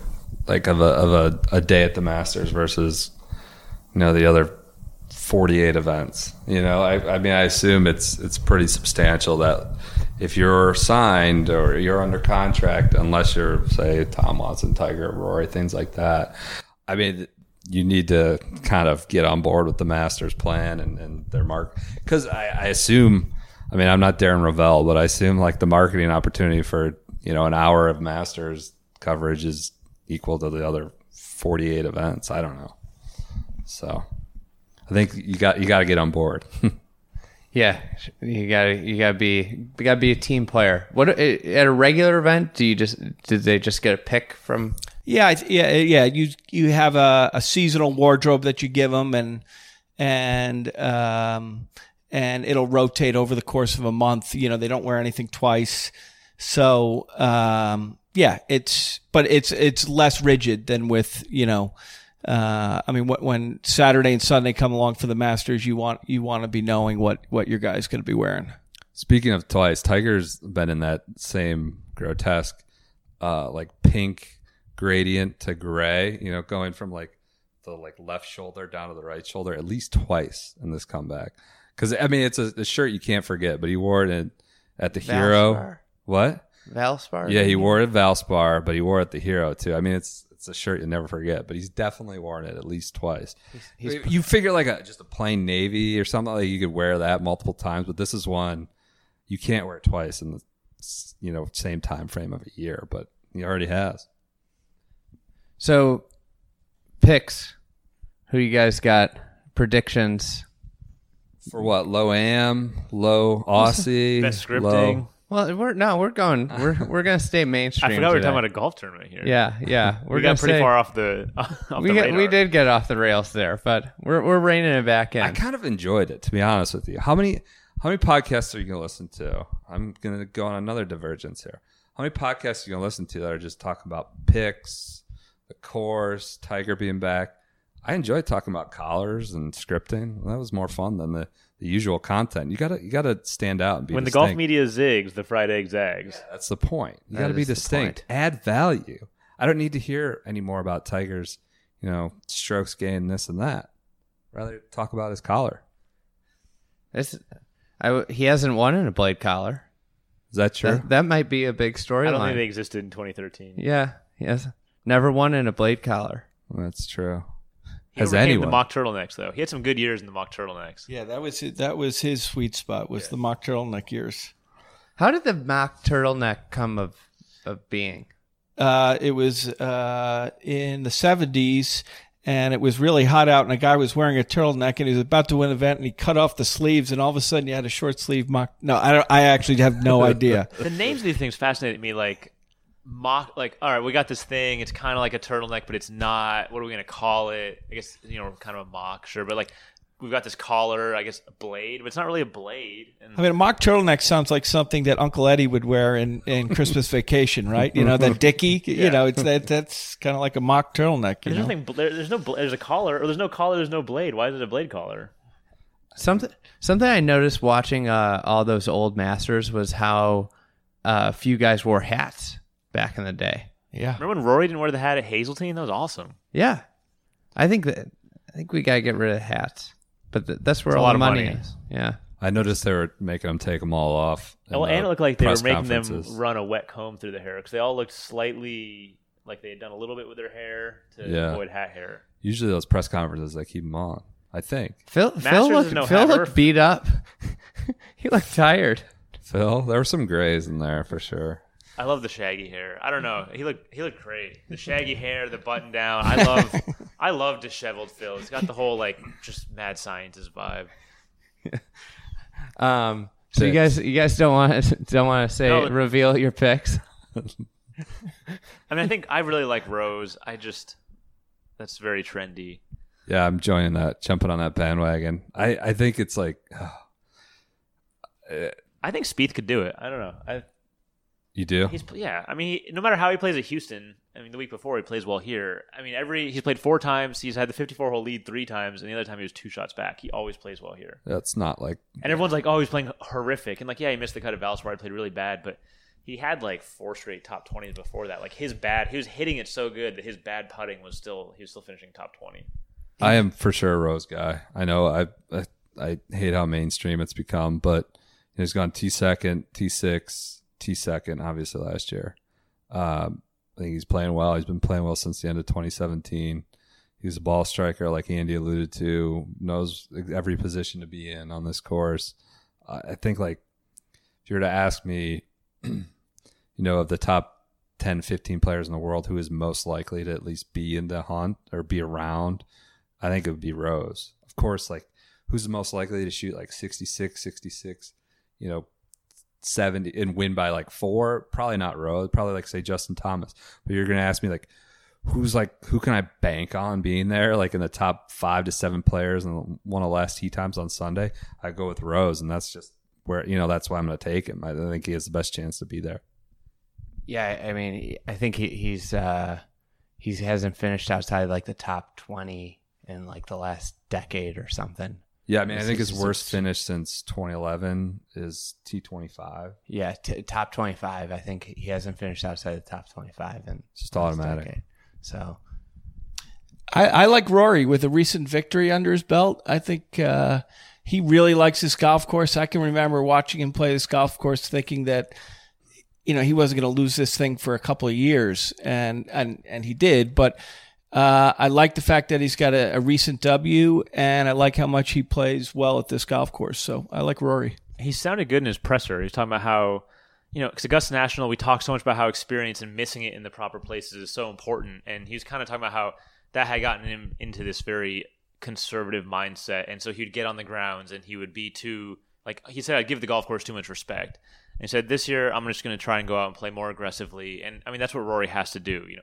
like of a of a, a day at the Masters versus, you know, the other forty eight events. You know, I, I mean, I assume it's it's pretty substantial that if you're signed or you're under contract, unless you're say Tom Watson, Tiger, Rory, things like that. I mean, you need to kind of get on board with the Masters plan and, and their mark because I, I assume. I mean, I'm not Darren Rovell, but I assume like the marketing opportunity for you know an hour of Masters coverage is equal to the other 48 events. I don't know. So, I think you got you got to get on board. Yeah, you gotta you gotta be you gotta be a team player. What at a regular event? Do you just did they just get a pick from? Yeah, yeah, yeah. You you have a, a seasonal wardrobe that you give them, and and um and it'll rotate over the course of a month. You know, they don't wear anything twice, so um yeah, it's but it's it's less rigid than with you know. Uh, I mean, wh- when Saturday and Sunday come along for the Masters, you want you want to be knowing what what your guy's going to be wearing. Speaking of twice, Tiger's been in that same grotesque, uh, like pink gradient to gray. You know, going from like the like left shoulder down to the right shoulder at least twice in this comeback. Because I mean, it's a, a shirt you can't forget. But he wore it in, at the Hero. What? Valspar. Yeah, he wore it at Valspar, but he wore it at the Hero too. I mean, it's it's a shirt you never forget. But he's definitely worn it at least twice. he's- you figure like a just a plain navy or something like you could wear that multiple times, but this is one you can't wear it twice in the you know same time frame of a year. But he already has. So, picks. Who you guys got? Predictions. For what? Low am, low Aussie, Best scripting. low- Well, we're no, we're going. We're we're gonna stay mainstream. I forgot we were today. talking about a golf tournament here. Yeah, yeah. We're we got pretty say- far off the off we the get, radar. we did get off the rails there, but we're we're reining it back in. I kind of enjoyed it, to be honest with you. How many how many podcasts are you going to listen to? I'm going to go on another divergence here. How many podcasts are you going to listen to that are just talking about picks, the course, Tiger being back? I enjoyed talking about collars and scripting. That was more fun than the, the usual content. You gotta you gotta stand out and be when the golf media zigs, the fried egg zags. That's the point. You That got to be distinct. Add value. I don't need to hear any more about Tiger's, you know, strokes gained, this and that. Rather talk about his collar. This, I w he hasn't won in a blade collar. Is that true? That, that might be a big story. I don't think storyline. they existed in 2013. Yeah, yes. Never won in a blade collar. That's true. He Has overcame anyone? the mock turtlenecks though? He had some good years in the mock turtlenecks. Yeah, that was his, that was his sweet spot. Was the mock turtleneck years. How did the mock turtleneck come of of being? Uh, it was uh, in the seventies, and it was really hot out, and a guy was wearing a turtleneck, and he was about to win an event, and he cut off the sleeves, and all of a sudden, he had a short sleeve mock. No, I don't. I actually have no idea. The names of these things fascinated me. Like mock, like all right, we got this thing. It's kind of like a turtleneck, but it's not. What are we gonna call it? I guess you know, kind of a mock, sure, but like we've got this collar. I guess a blade, but it's not really a blade. And I mean, a mock turtleneck sounds like something that Uncle Eddie would wear in, in Christmas Vacation, right? You know, that Dickie. You Yeah. know, it's that that's kind of like a mock turtleneck. You there's know? nothing. there- There's no. There's a collar, or there's no collar. There's no blade. Why is it a blade collar? Something something I noticed watching uh, all those old masters was how uh, few guys wore hats back in the day. Yeah. Remember when Rory didn't wear the hat at Hazeltine? That was awesome. Yeah, I think that I think we gotta get rid of hats, but th- that's where It's a all lot the of money, money. is. Yeah, I noticed they were making them take them all off. in Well, and it looked like they were making them run a wet comb through the hair because they all looked slightly like they had done a little bit with their hair to Yeah. avoid hat hair. Usually, those press conferences they keep them on. I think Phil Masters Phil looked no Phil looked beat up. he looked tired. Phil. There were some grays in there for sure. I love the shaggy hair. I don't know. He looked he looked great. The shaggy hair, the button down. I love I love disheveled Phil. He's got the whole like just mad scientist vibe. Um, so you guys you guys don't want to don't want to say No. reveal your picks. I mean, I think I really like Rose. I just that's very trendy. Yeah, I'm joining that, jumping on that bandwagon. I, I think it's like I think Spieth could do it. I don't know. I you do. He's yeah. I mean, he, no matter how he plays at Houston, I mean, the week before he plays well here. I mean, every he's played four times. He's had the 54 hole lead three times, and the other time he was two shots back. He always plays well here. That's not like And everyone's like, "Oh, he's playing horrific," and like, yeah, he missed the cut at Valspar. He played really bad, but he had like four straight top 20s before that. Like his bad, he was hitting it so good that his bad putting was still he was still finishing top 20. I am for sure a Rose guy. I know I I, I hate how mainstream it's become, but he's gone T second, T six, T second, obviously last year. Um, I think he's playing well. He's been playing well since the end of 2017. He's a ball striker, like Andy alluded to. Knows every position to be in on this course. I I think like if you were to ask me, you know, of the top 10, 15 players in the world, who is most likely to at least be in the hunt or be around, I think it would be Rose. Of course, like who's the most likely to shoot like 66, 66, you know, 70 and win by like four? Probably not Rose. Probably like say Justin Thomas. But you're going to ask me like, who's like, who can I bank on being there? Like in the top five to seven players and one of the last tee times on Sunday, I go with Rose. And that's just where, you know, that's why I'm going to take him. I think he has the best chance to be there. Yeah, I mean, I think he, he's uh, he hasn't finished outside like the top twenty in like the last decade or something. Yeah, I mean, I think his worst finish since 2011 is T25. Yeah, t- top twenty-five. I think he hasn't finished outside the top twenty-five, and Just automatic. So I, I like Rory with a recent victory under his belt. I think uh, he really likes this golf course. I can remember watching him play this golf course, thinking that you know he wasn't going to lose this thing for a couple of years, and and and he did. But uh, I like the fact that he's got a, a recent W, and I like how much he plays well at this golf course. So I like Rory. he sounded good in his presser. He's talking about how, you know, because Augusta National, we talk so much about how experience and missing it in the proper places is so important. And he was kind of talking about how that had gotten him into this very conservative mindset, and so he'd get on the grounds and he would be too like he said, I'd give the golf course too much respect. And he said, this year I'm just going to try and go out and play more aggressively. And I mean, that's what Rory has to do. You know,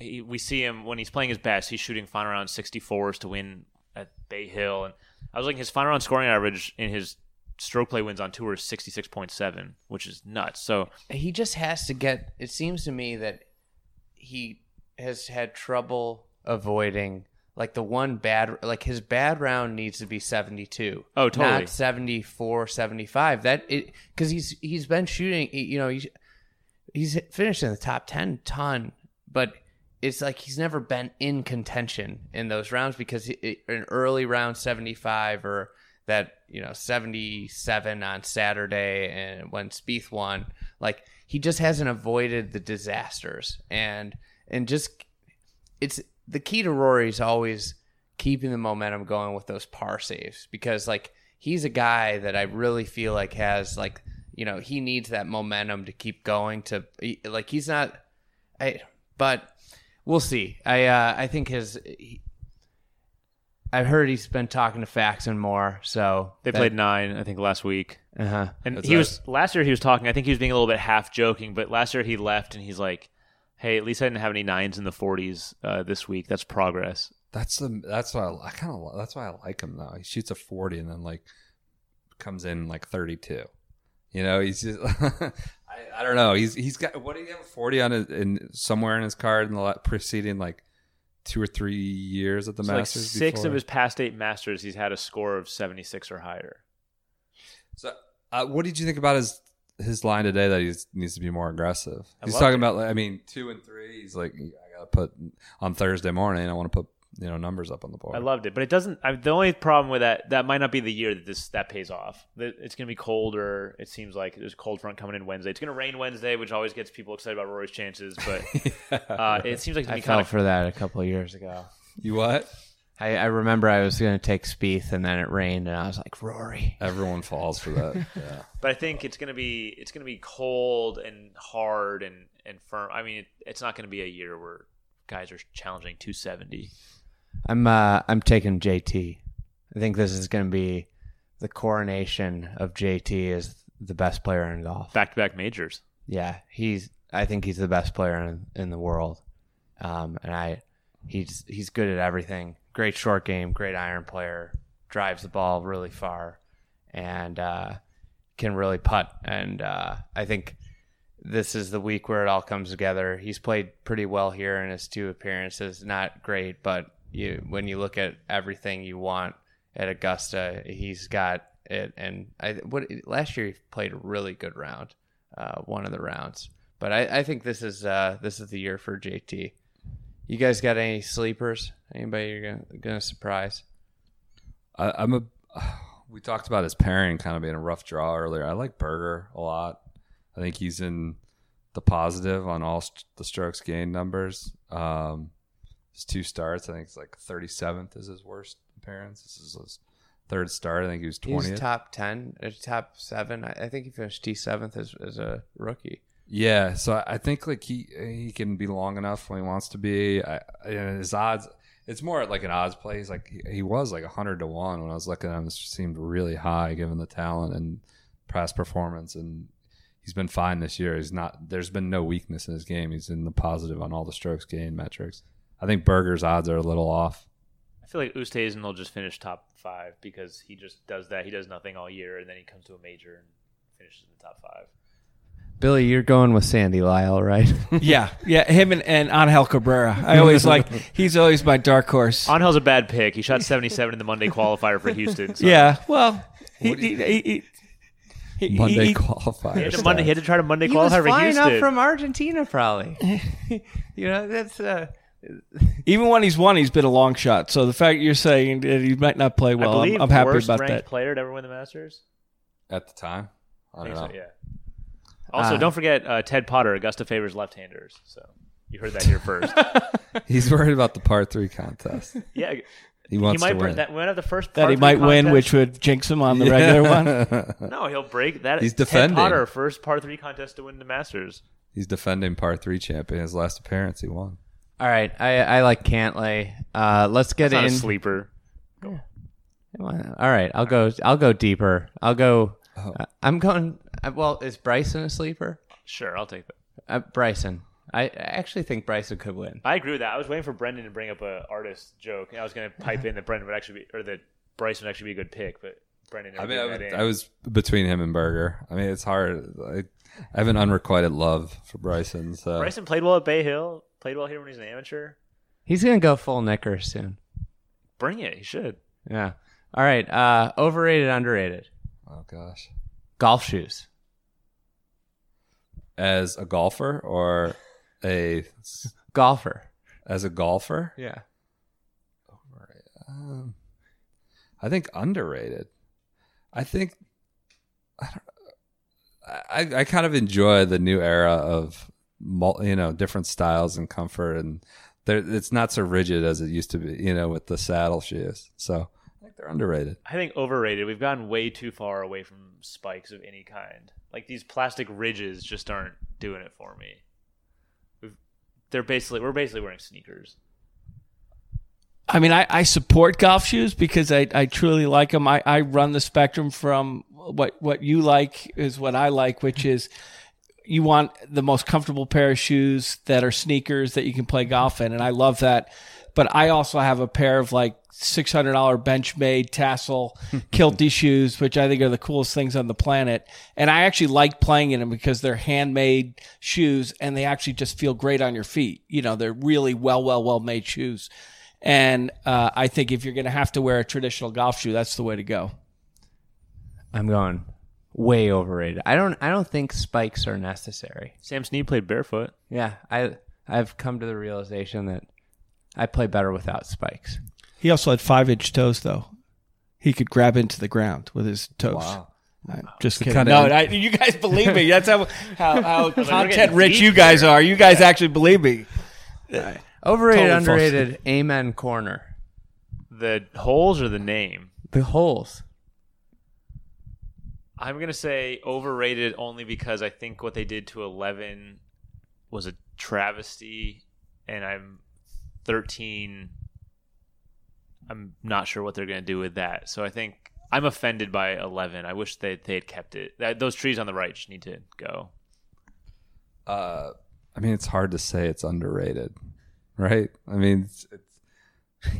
he, we see him when he's playing his best. He's shooting final round 64s to win at Bay Hill, and I was looking his final round scoring average in his stroke play wins on tour is 66.7, which is nuts. So he just has to get. It seems to me that he has had trouble avoiding like the one bad like his bad round needs to be 72 oh totally not 74 75 that it because he's he's been shooting you know he's he's finished in the top 10 ton but it's like he's never been in contention in those rounds because an early round 75 or that you know 77 on Saturday and when Spieth won like he just hasn't avoided the disasters. And and just it's the key to Rory is always keeping the momentum going with those par saves because like he's a guy that I really feel like has like you know he needs that momentum to keep going to like he's not I but we'll see I uh I think his he, I've heard he's been talking to Faxon more so they that, played nine I think last week uh-huh and That's he that. was last year he was talking I think he was being a little bit half joking but last year he left and he's like hey, at least I didn't have any nines in the 40s uh, this week. That's progress. That's the that's why I, I kind of that's why I like him though. He shoots a 40 and then like comes in like 32. You know, he's just I, I don't know. He's he's got what do you have 40 on it in somewhere in his card in the preceding like two or three years at the so Masters. Like six before. of his past eight Masters, he's had a score of 76 or higher. So, uh, what did you think about his his line today that he needs to be more aggressive. He's talking it. about, I mean, two and three. He's like, I got to put on Thursday morning. I want to put you know numbers up on the board. I loved it, but it doesn't. I, the only problem with that that might not be the year that this that pays off. It's going to be colder. It seems like there's a cold front coming in Wednesday. It's going to rain Wednesday, which always gets people excited about Rory's chances. But uh, it seems like I fell for that a couple of years ago. You what? I, I remember I was going to take Spieth, and then it rained, and I was like, Rory. Everyone falls for that. Yeah. but I think it's going to be it's going to be cold and hard and and firm. I mean, it, it's not going to be a year where guys are challenging 270. I'm uh, I'm taking JT. I think this is going to be the coronation of JT as the best player in golf. Back to back majors. Yeah, he's. I think he's the best player in, in the world, um, and I he's he's good at everything great short game, great iron player, drives the ball really far, and uh, can really putt. And uh, I think this is the week where it all comes together. He's played pretty well here in his two appearances. Not great, but you when you look at everything you want at Augusta, he's got it. And I what last year he played a really good round, uh, one of the rounds. But I, I think this is uh, this is the year for JT. You guys got any sleepers? Anybody you're gonna, gonna surprise? I, I'm a. We talked about his pairing kind of being a rough draw earlier. I like Berger a lot. I think he's in the positive on all st- the strokes gained numbers. Um, his two starts, I think it's like 37th is his worst appearance. This is his third start. I think he was 20th. He's top 10, uh, top seven. I, I think he finished T7th as, as a rookie. Yeah, so I think like he he can be long enough when he wants to be. I, his odds, it's more like an odds play. He's like he, he was like hundred to one when I was looking at him. This seemed really high given the talent and past performance, and he's been fine this year. He's not. There's been no weakness in his game. He's in the positive on all the strokes gained metrics. I think Berger's odds are a little off. I feel like Oosthuizen will just finish top five because he just does that. He does nothing all year, and then he comes to a major and finishes in the top five. Billy, you're going with Sandy Lyle, right? yeah, yeah, him and, and Angel Cabrera. I always like he's always my dark horse. Angel's a bad pick. He shot 77 in the Monday qualifier for Houston. So. Yeah, well, he, he, he, he, Monday he, qualifier. He had, to Monday, he had to try to Monday he qualify for flying Houston. up from Argentina, probably. you know, that's uh, even when he's won, he's been a long shot. So the fact you're saying that he might not play well, I'm, I'm happy about that. Player to ever win the Masters at the time. I don't I know. So, yeah. Also, uh, don't forget uh, Ted Potter. Augusta favors left-handers. So you heard that here first. He's worried about the par three contest. Yeah. He wants he might to win. That, win the first that he might contest. win, which would jinx him on the regular one. no, he'll break that. He's defending. Ted Potter first par three contest to win the Masters. He's defending par three champion. His last appearance, he won. All right, I, I like Cantlay. Uh, let's get That's in. sleeper. Well, All right, I'll go. I'll go deeper. I'll go. Oh. uh, I'm going. Uh, well, is Bryson a sleeper? Sure, I'll take that. Uh, Bryson. I I actually think Bryson could win. I agree with that. I was waiting for Brendan to bring up a artist joke. I was going to pipe in that Brendan would actually be, or that Bryson would actually be a good pick, but Brendan. I Never mean, I, threw was- in. I was between him and Berger. I mean, it's hard. I, I have an unrequited love for Bryson. So Bryson played well at Bay Hill. Played well here when he was an amateur. He's gonna go full knicker soon. Bring it. He should. Yeah. All right. Uh, overrated, underrated. oh gosh, Golf shoes. as a golfer or a Golfer. as a golfer, Yeah. um, I think underrated. I think I, don't, I I kind of enjoy the new era of mul- you know different styles and comfort, and they're, it's not so rigid as it used to be. You know, with the saddle shoes. So I think they're underrated. I think overrated. We've gotten way too far away from spikes of any kind. Like these plastic ridges just aren't doing it for me. We've, they're basically we're basically wearing sneakers. I mean, I, I support golf shoes because I, I truly like them. I, I run the spectrum from what, what you like is what I like, which is you want the most comfortable pair of shoes that are sneakers that you can play golf in. And I love that. But I also have a pair of like $600 Benchmade tassel kilty shoes, which I think are the coolest things on the planet. And I actually like playing in them because they're handmade shoes and they actually just feel great on your feet. You know, they're really well, well, well made shoes. And uh, I think if you're going to have to wear a traditional golf shoe, that's the way to go. I'm going way overrated. I don't. I don't think spikes are necessary. Sam Snead played barefoot. Yeah. I I've come to the realization that I play better without spikes. He also had five inch toes, though. He could grab into the ground with his toes. Wow. I'm just kidding. kinda- no, I, you guys believe me. That's how how, how content rich you guys are. You guys actually believe me. Overrated, Totally false. underrated. Amen. Corner. The holes or the name? The holes. I'm gonna say overrated only because I think what they did to Eleven was a travesty, and I'm 13. I'm not sure what they're gonna do with that. So I think I'm offended by 11. I wish they they had kept it. That, those trees on the right just need to go. Uh, I mean, it's hard to say it's underrated, right? I mean, it's, it's,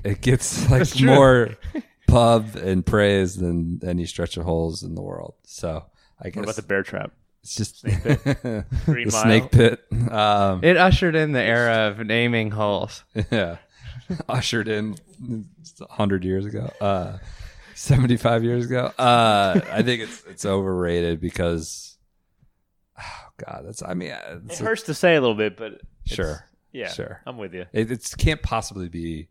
it gets like more pub and praise than any stretch of holes in the world. So I guess What about the bear trap? it's just Green the Mile? snake pit. Um, It ushered in the era of naming holes. yeah, ushered in hundred years ago, uh, seventy five years ago. Uh, I think it's it's overrated because, oh god, that's I mean, It it's hurts to say a little bit, but Sure. yeah, Sure. I'm with you. it it's, can't possibly be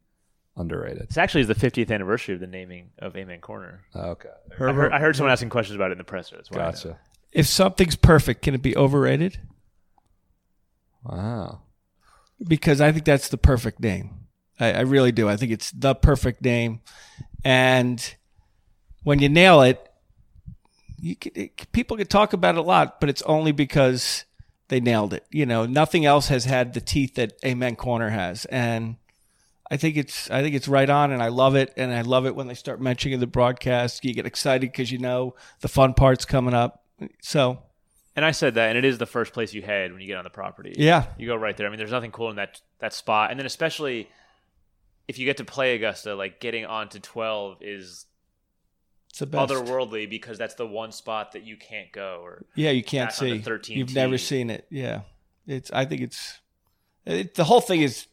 underrated. It's actually is the 50th anniversary of the naming of Amen Corner. Oh, okay, I heard, I heard someone asking questions about it in the press. That's why I know. gotcha. If something's perfect, can it be overrated? Wow. Because I think that's the perfect name. I, I really do. I think it's the perfect name. And when you nail it, you can, it, people can talk about it a lot, but it's only because they nailed it. You know, nothing else has had the teeth that Amen Corner has, and I think it's I think it's right on, and I love it, and I love it when they start mentioning the broadcast. You get excited because you know the fun part's coming up. So And I said that, and it is the first place you head when you get on the property. Yeah. you go right there. I mean, there's nothing cool in that that spot, and then especially if you get to play Augusta, like getting onto 12 is it's the best. otherworldly because that's the one spot that you can't go. Or Yeah, you can't back on the see. 13 You've never seen it. Yeah, it's. I think it's. It, the whole thing is,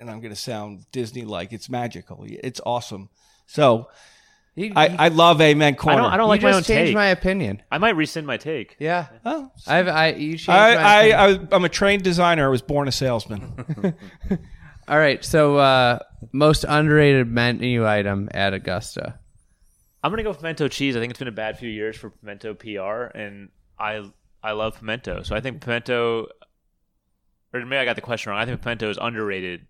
and I'm going to sound Disney like. It's magical. It's awesome. So, You- I, I love Amen I don't. I don't you like my own just changed take. my opinion. I might rescind my take. Yeah. Oh, I've, I you changed I, my I, I am a trained designer. I was born a salesman. All right. So uh, most underrated menu item at Augusta. I'm gonna go pimento cheese. I think it's been a bad few years for pimento PR, and I I love pimento. So I think pimento, or maybe I got the question wrong. I think pimento is underrated.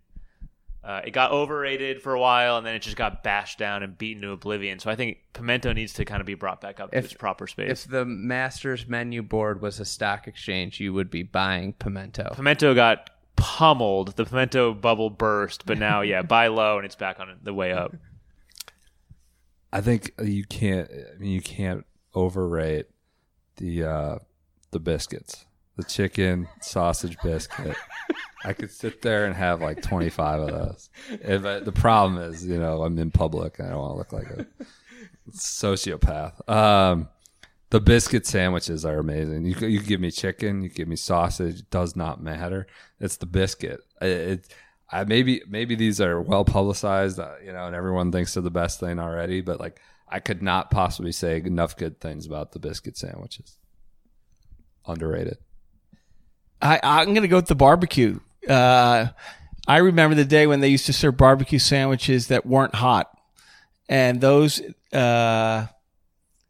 Uh, it got overrated for a while, and then it just got bashed down and beaten to oblivion. So I think pimento needs to kind of be brought back up to If- its proper space. If the Masters menu board was a stock exchange, you would be buying pimento. pimento got pummeled, the pimento bubble burst, but now yeah, buy low and it's back on the way up. I think you can't. I mean, you can't overrate the uh, the biscuits, the chicken sausage biscuit. I could sit there and have like twenty five of those. If I, the problem is, you know, I'm in public. I don't want to look like a sociopath. Um, the biscuit sandwiches are amazing. You you give me chicken, you give me sausage. It does not matter. It's the biscuit. It, it I maybe maybe these are well publicized, uh, you know, and everyone thinks they're the best thing already. But like, I could not possibly say enough good things about the biscuit sandwiches. Underrated. I, I'm going to go with the barbecue. Uh, I remember the day when they used to serve barbecue sandwiches that weren't hot, and those uh,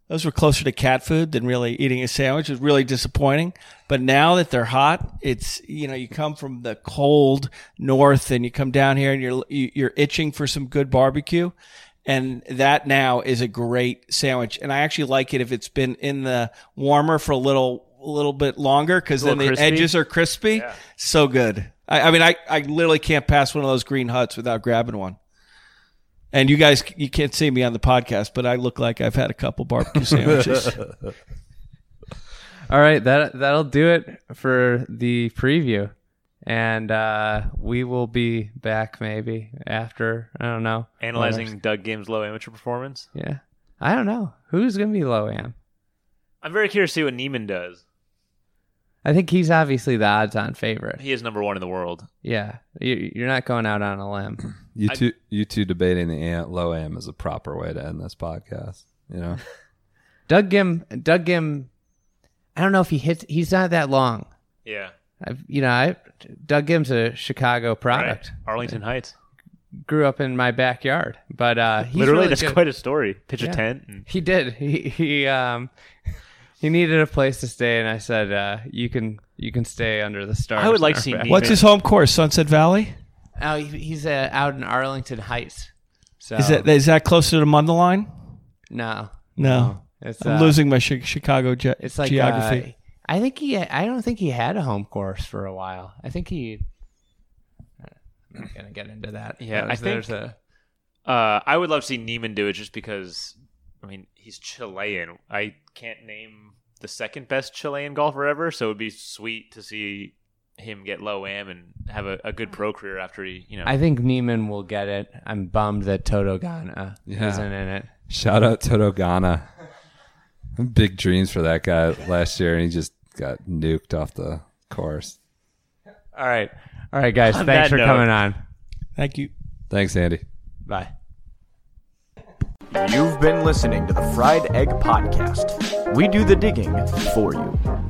those were closer to cat food than really eating a sandwich. It was really disappointing. But now that they're hot, it's you know you come from the cold north and you come down here and you're you're itching for some good barbecue, and that now is a great sandwich. And I actually like it if it's been in the warmer for a little little bit longer because then the crispy? edges are crispy. So good. I, I mean, I I literally can't pass one of those green huts without grabbing one. And you guys, you can't see me on the podcast, but I look like I've had a couple barbecue sandwiches. All right, that that'll do it for the preview, and uh, we will be back maybe after I don't know Analyzing Doug Ghim's low amateur performance. Yeah, I don't know who's gonna be low am. I'm very curious to see what Niemann does. I think he's obviously the odds-on favorite. He is number one in the world. Yeah, you, you're not going out on a limb. You two, you two debating the am, low am is a proper way to end this podcast. You know, Doug Ghim, Doug Ghim, I don't know if he hits. He's not that long. Yeah. I've, you know, I Doug Ghim's a Chicago product. Right. Arlington Heights. Grew up in my backyard, but uh, he's Literally, really that's good. quite a story. Pitch a tent. And He did. He he um he needed a place to stay, and I said, uh, "You can you can stay under the stars." I would like to see back- What's his home course? Sunset Valley. Oh, he- he's uh, out in Arlington Heights. So Is that is that closer to Mundelein? no, No, It's I'm uh, losing my Chi- Chicago ge- It's like geography. uh, I think he. I don't think he had a home course for a while. I think he. I'm not gonna get into that. Yeah, I There's- think- there's a. uh, I would love to see Niemann do it just because, I mean, he's Chilean. I can't name the second best Chilean golfer ever, so it would be sweet to see him get low am and have a, a good pro career after he, you know. I think Niemann will get it. I'm bummed that Toto Gana Yeah. isn't in it. shout out Toto Gana. Big dreams for that guy last year, and he just got nuked off the course. All right, all right, guys. On thanks that for note- coming on. Thank you. Thanks, Andy. Bye. You've been listening to the Fried Egg Podcast. We do the digging for you.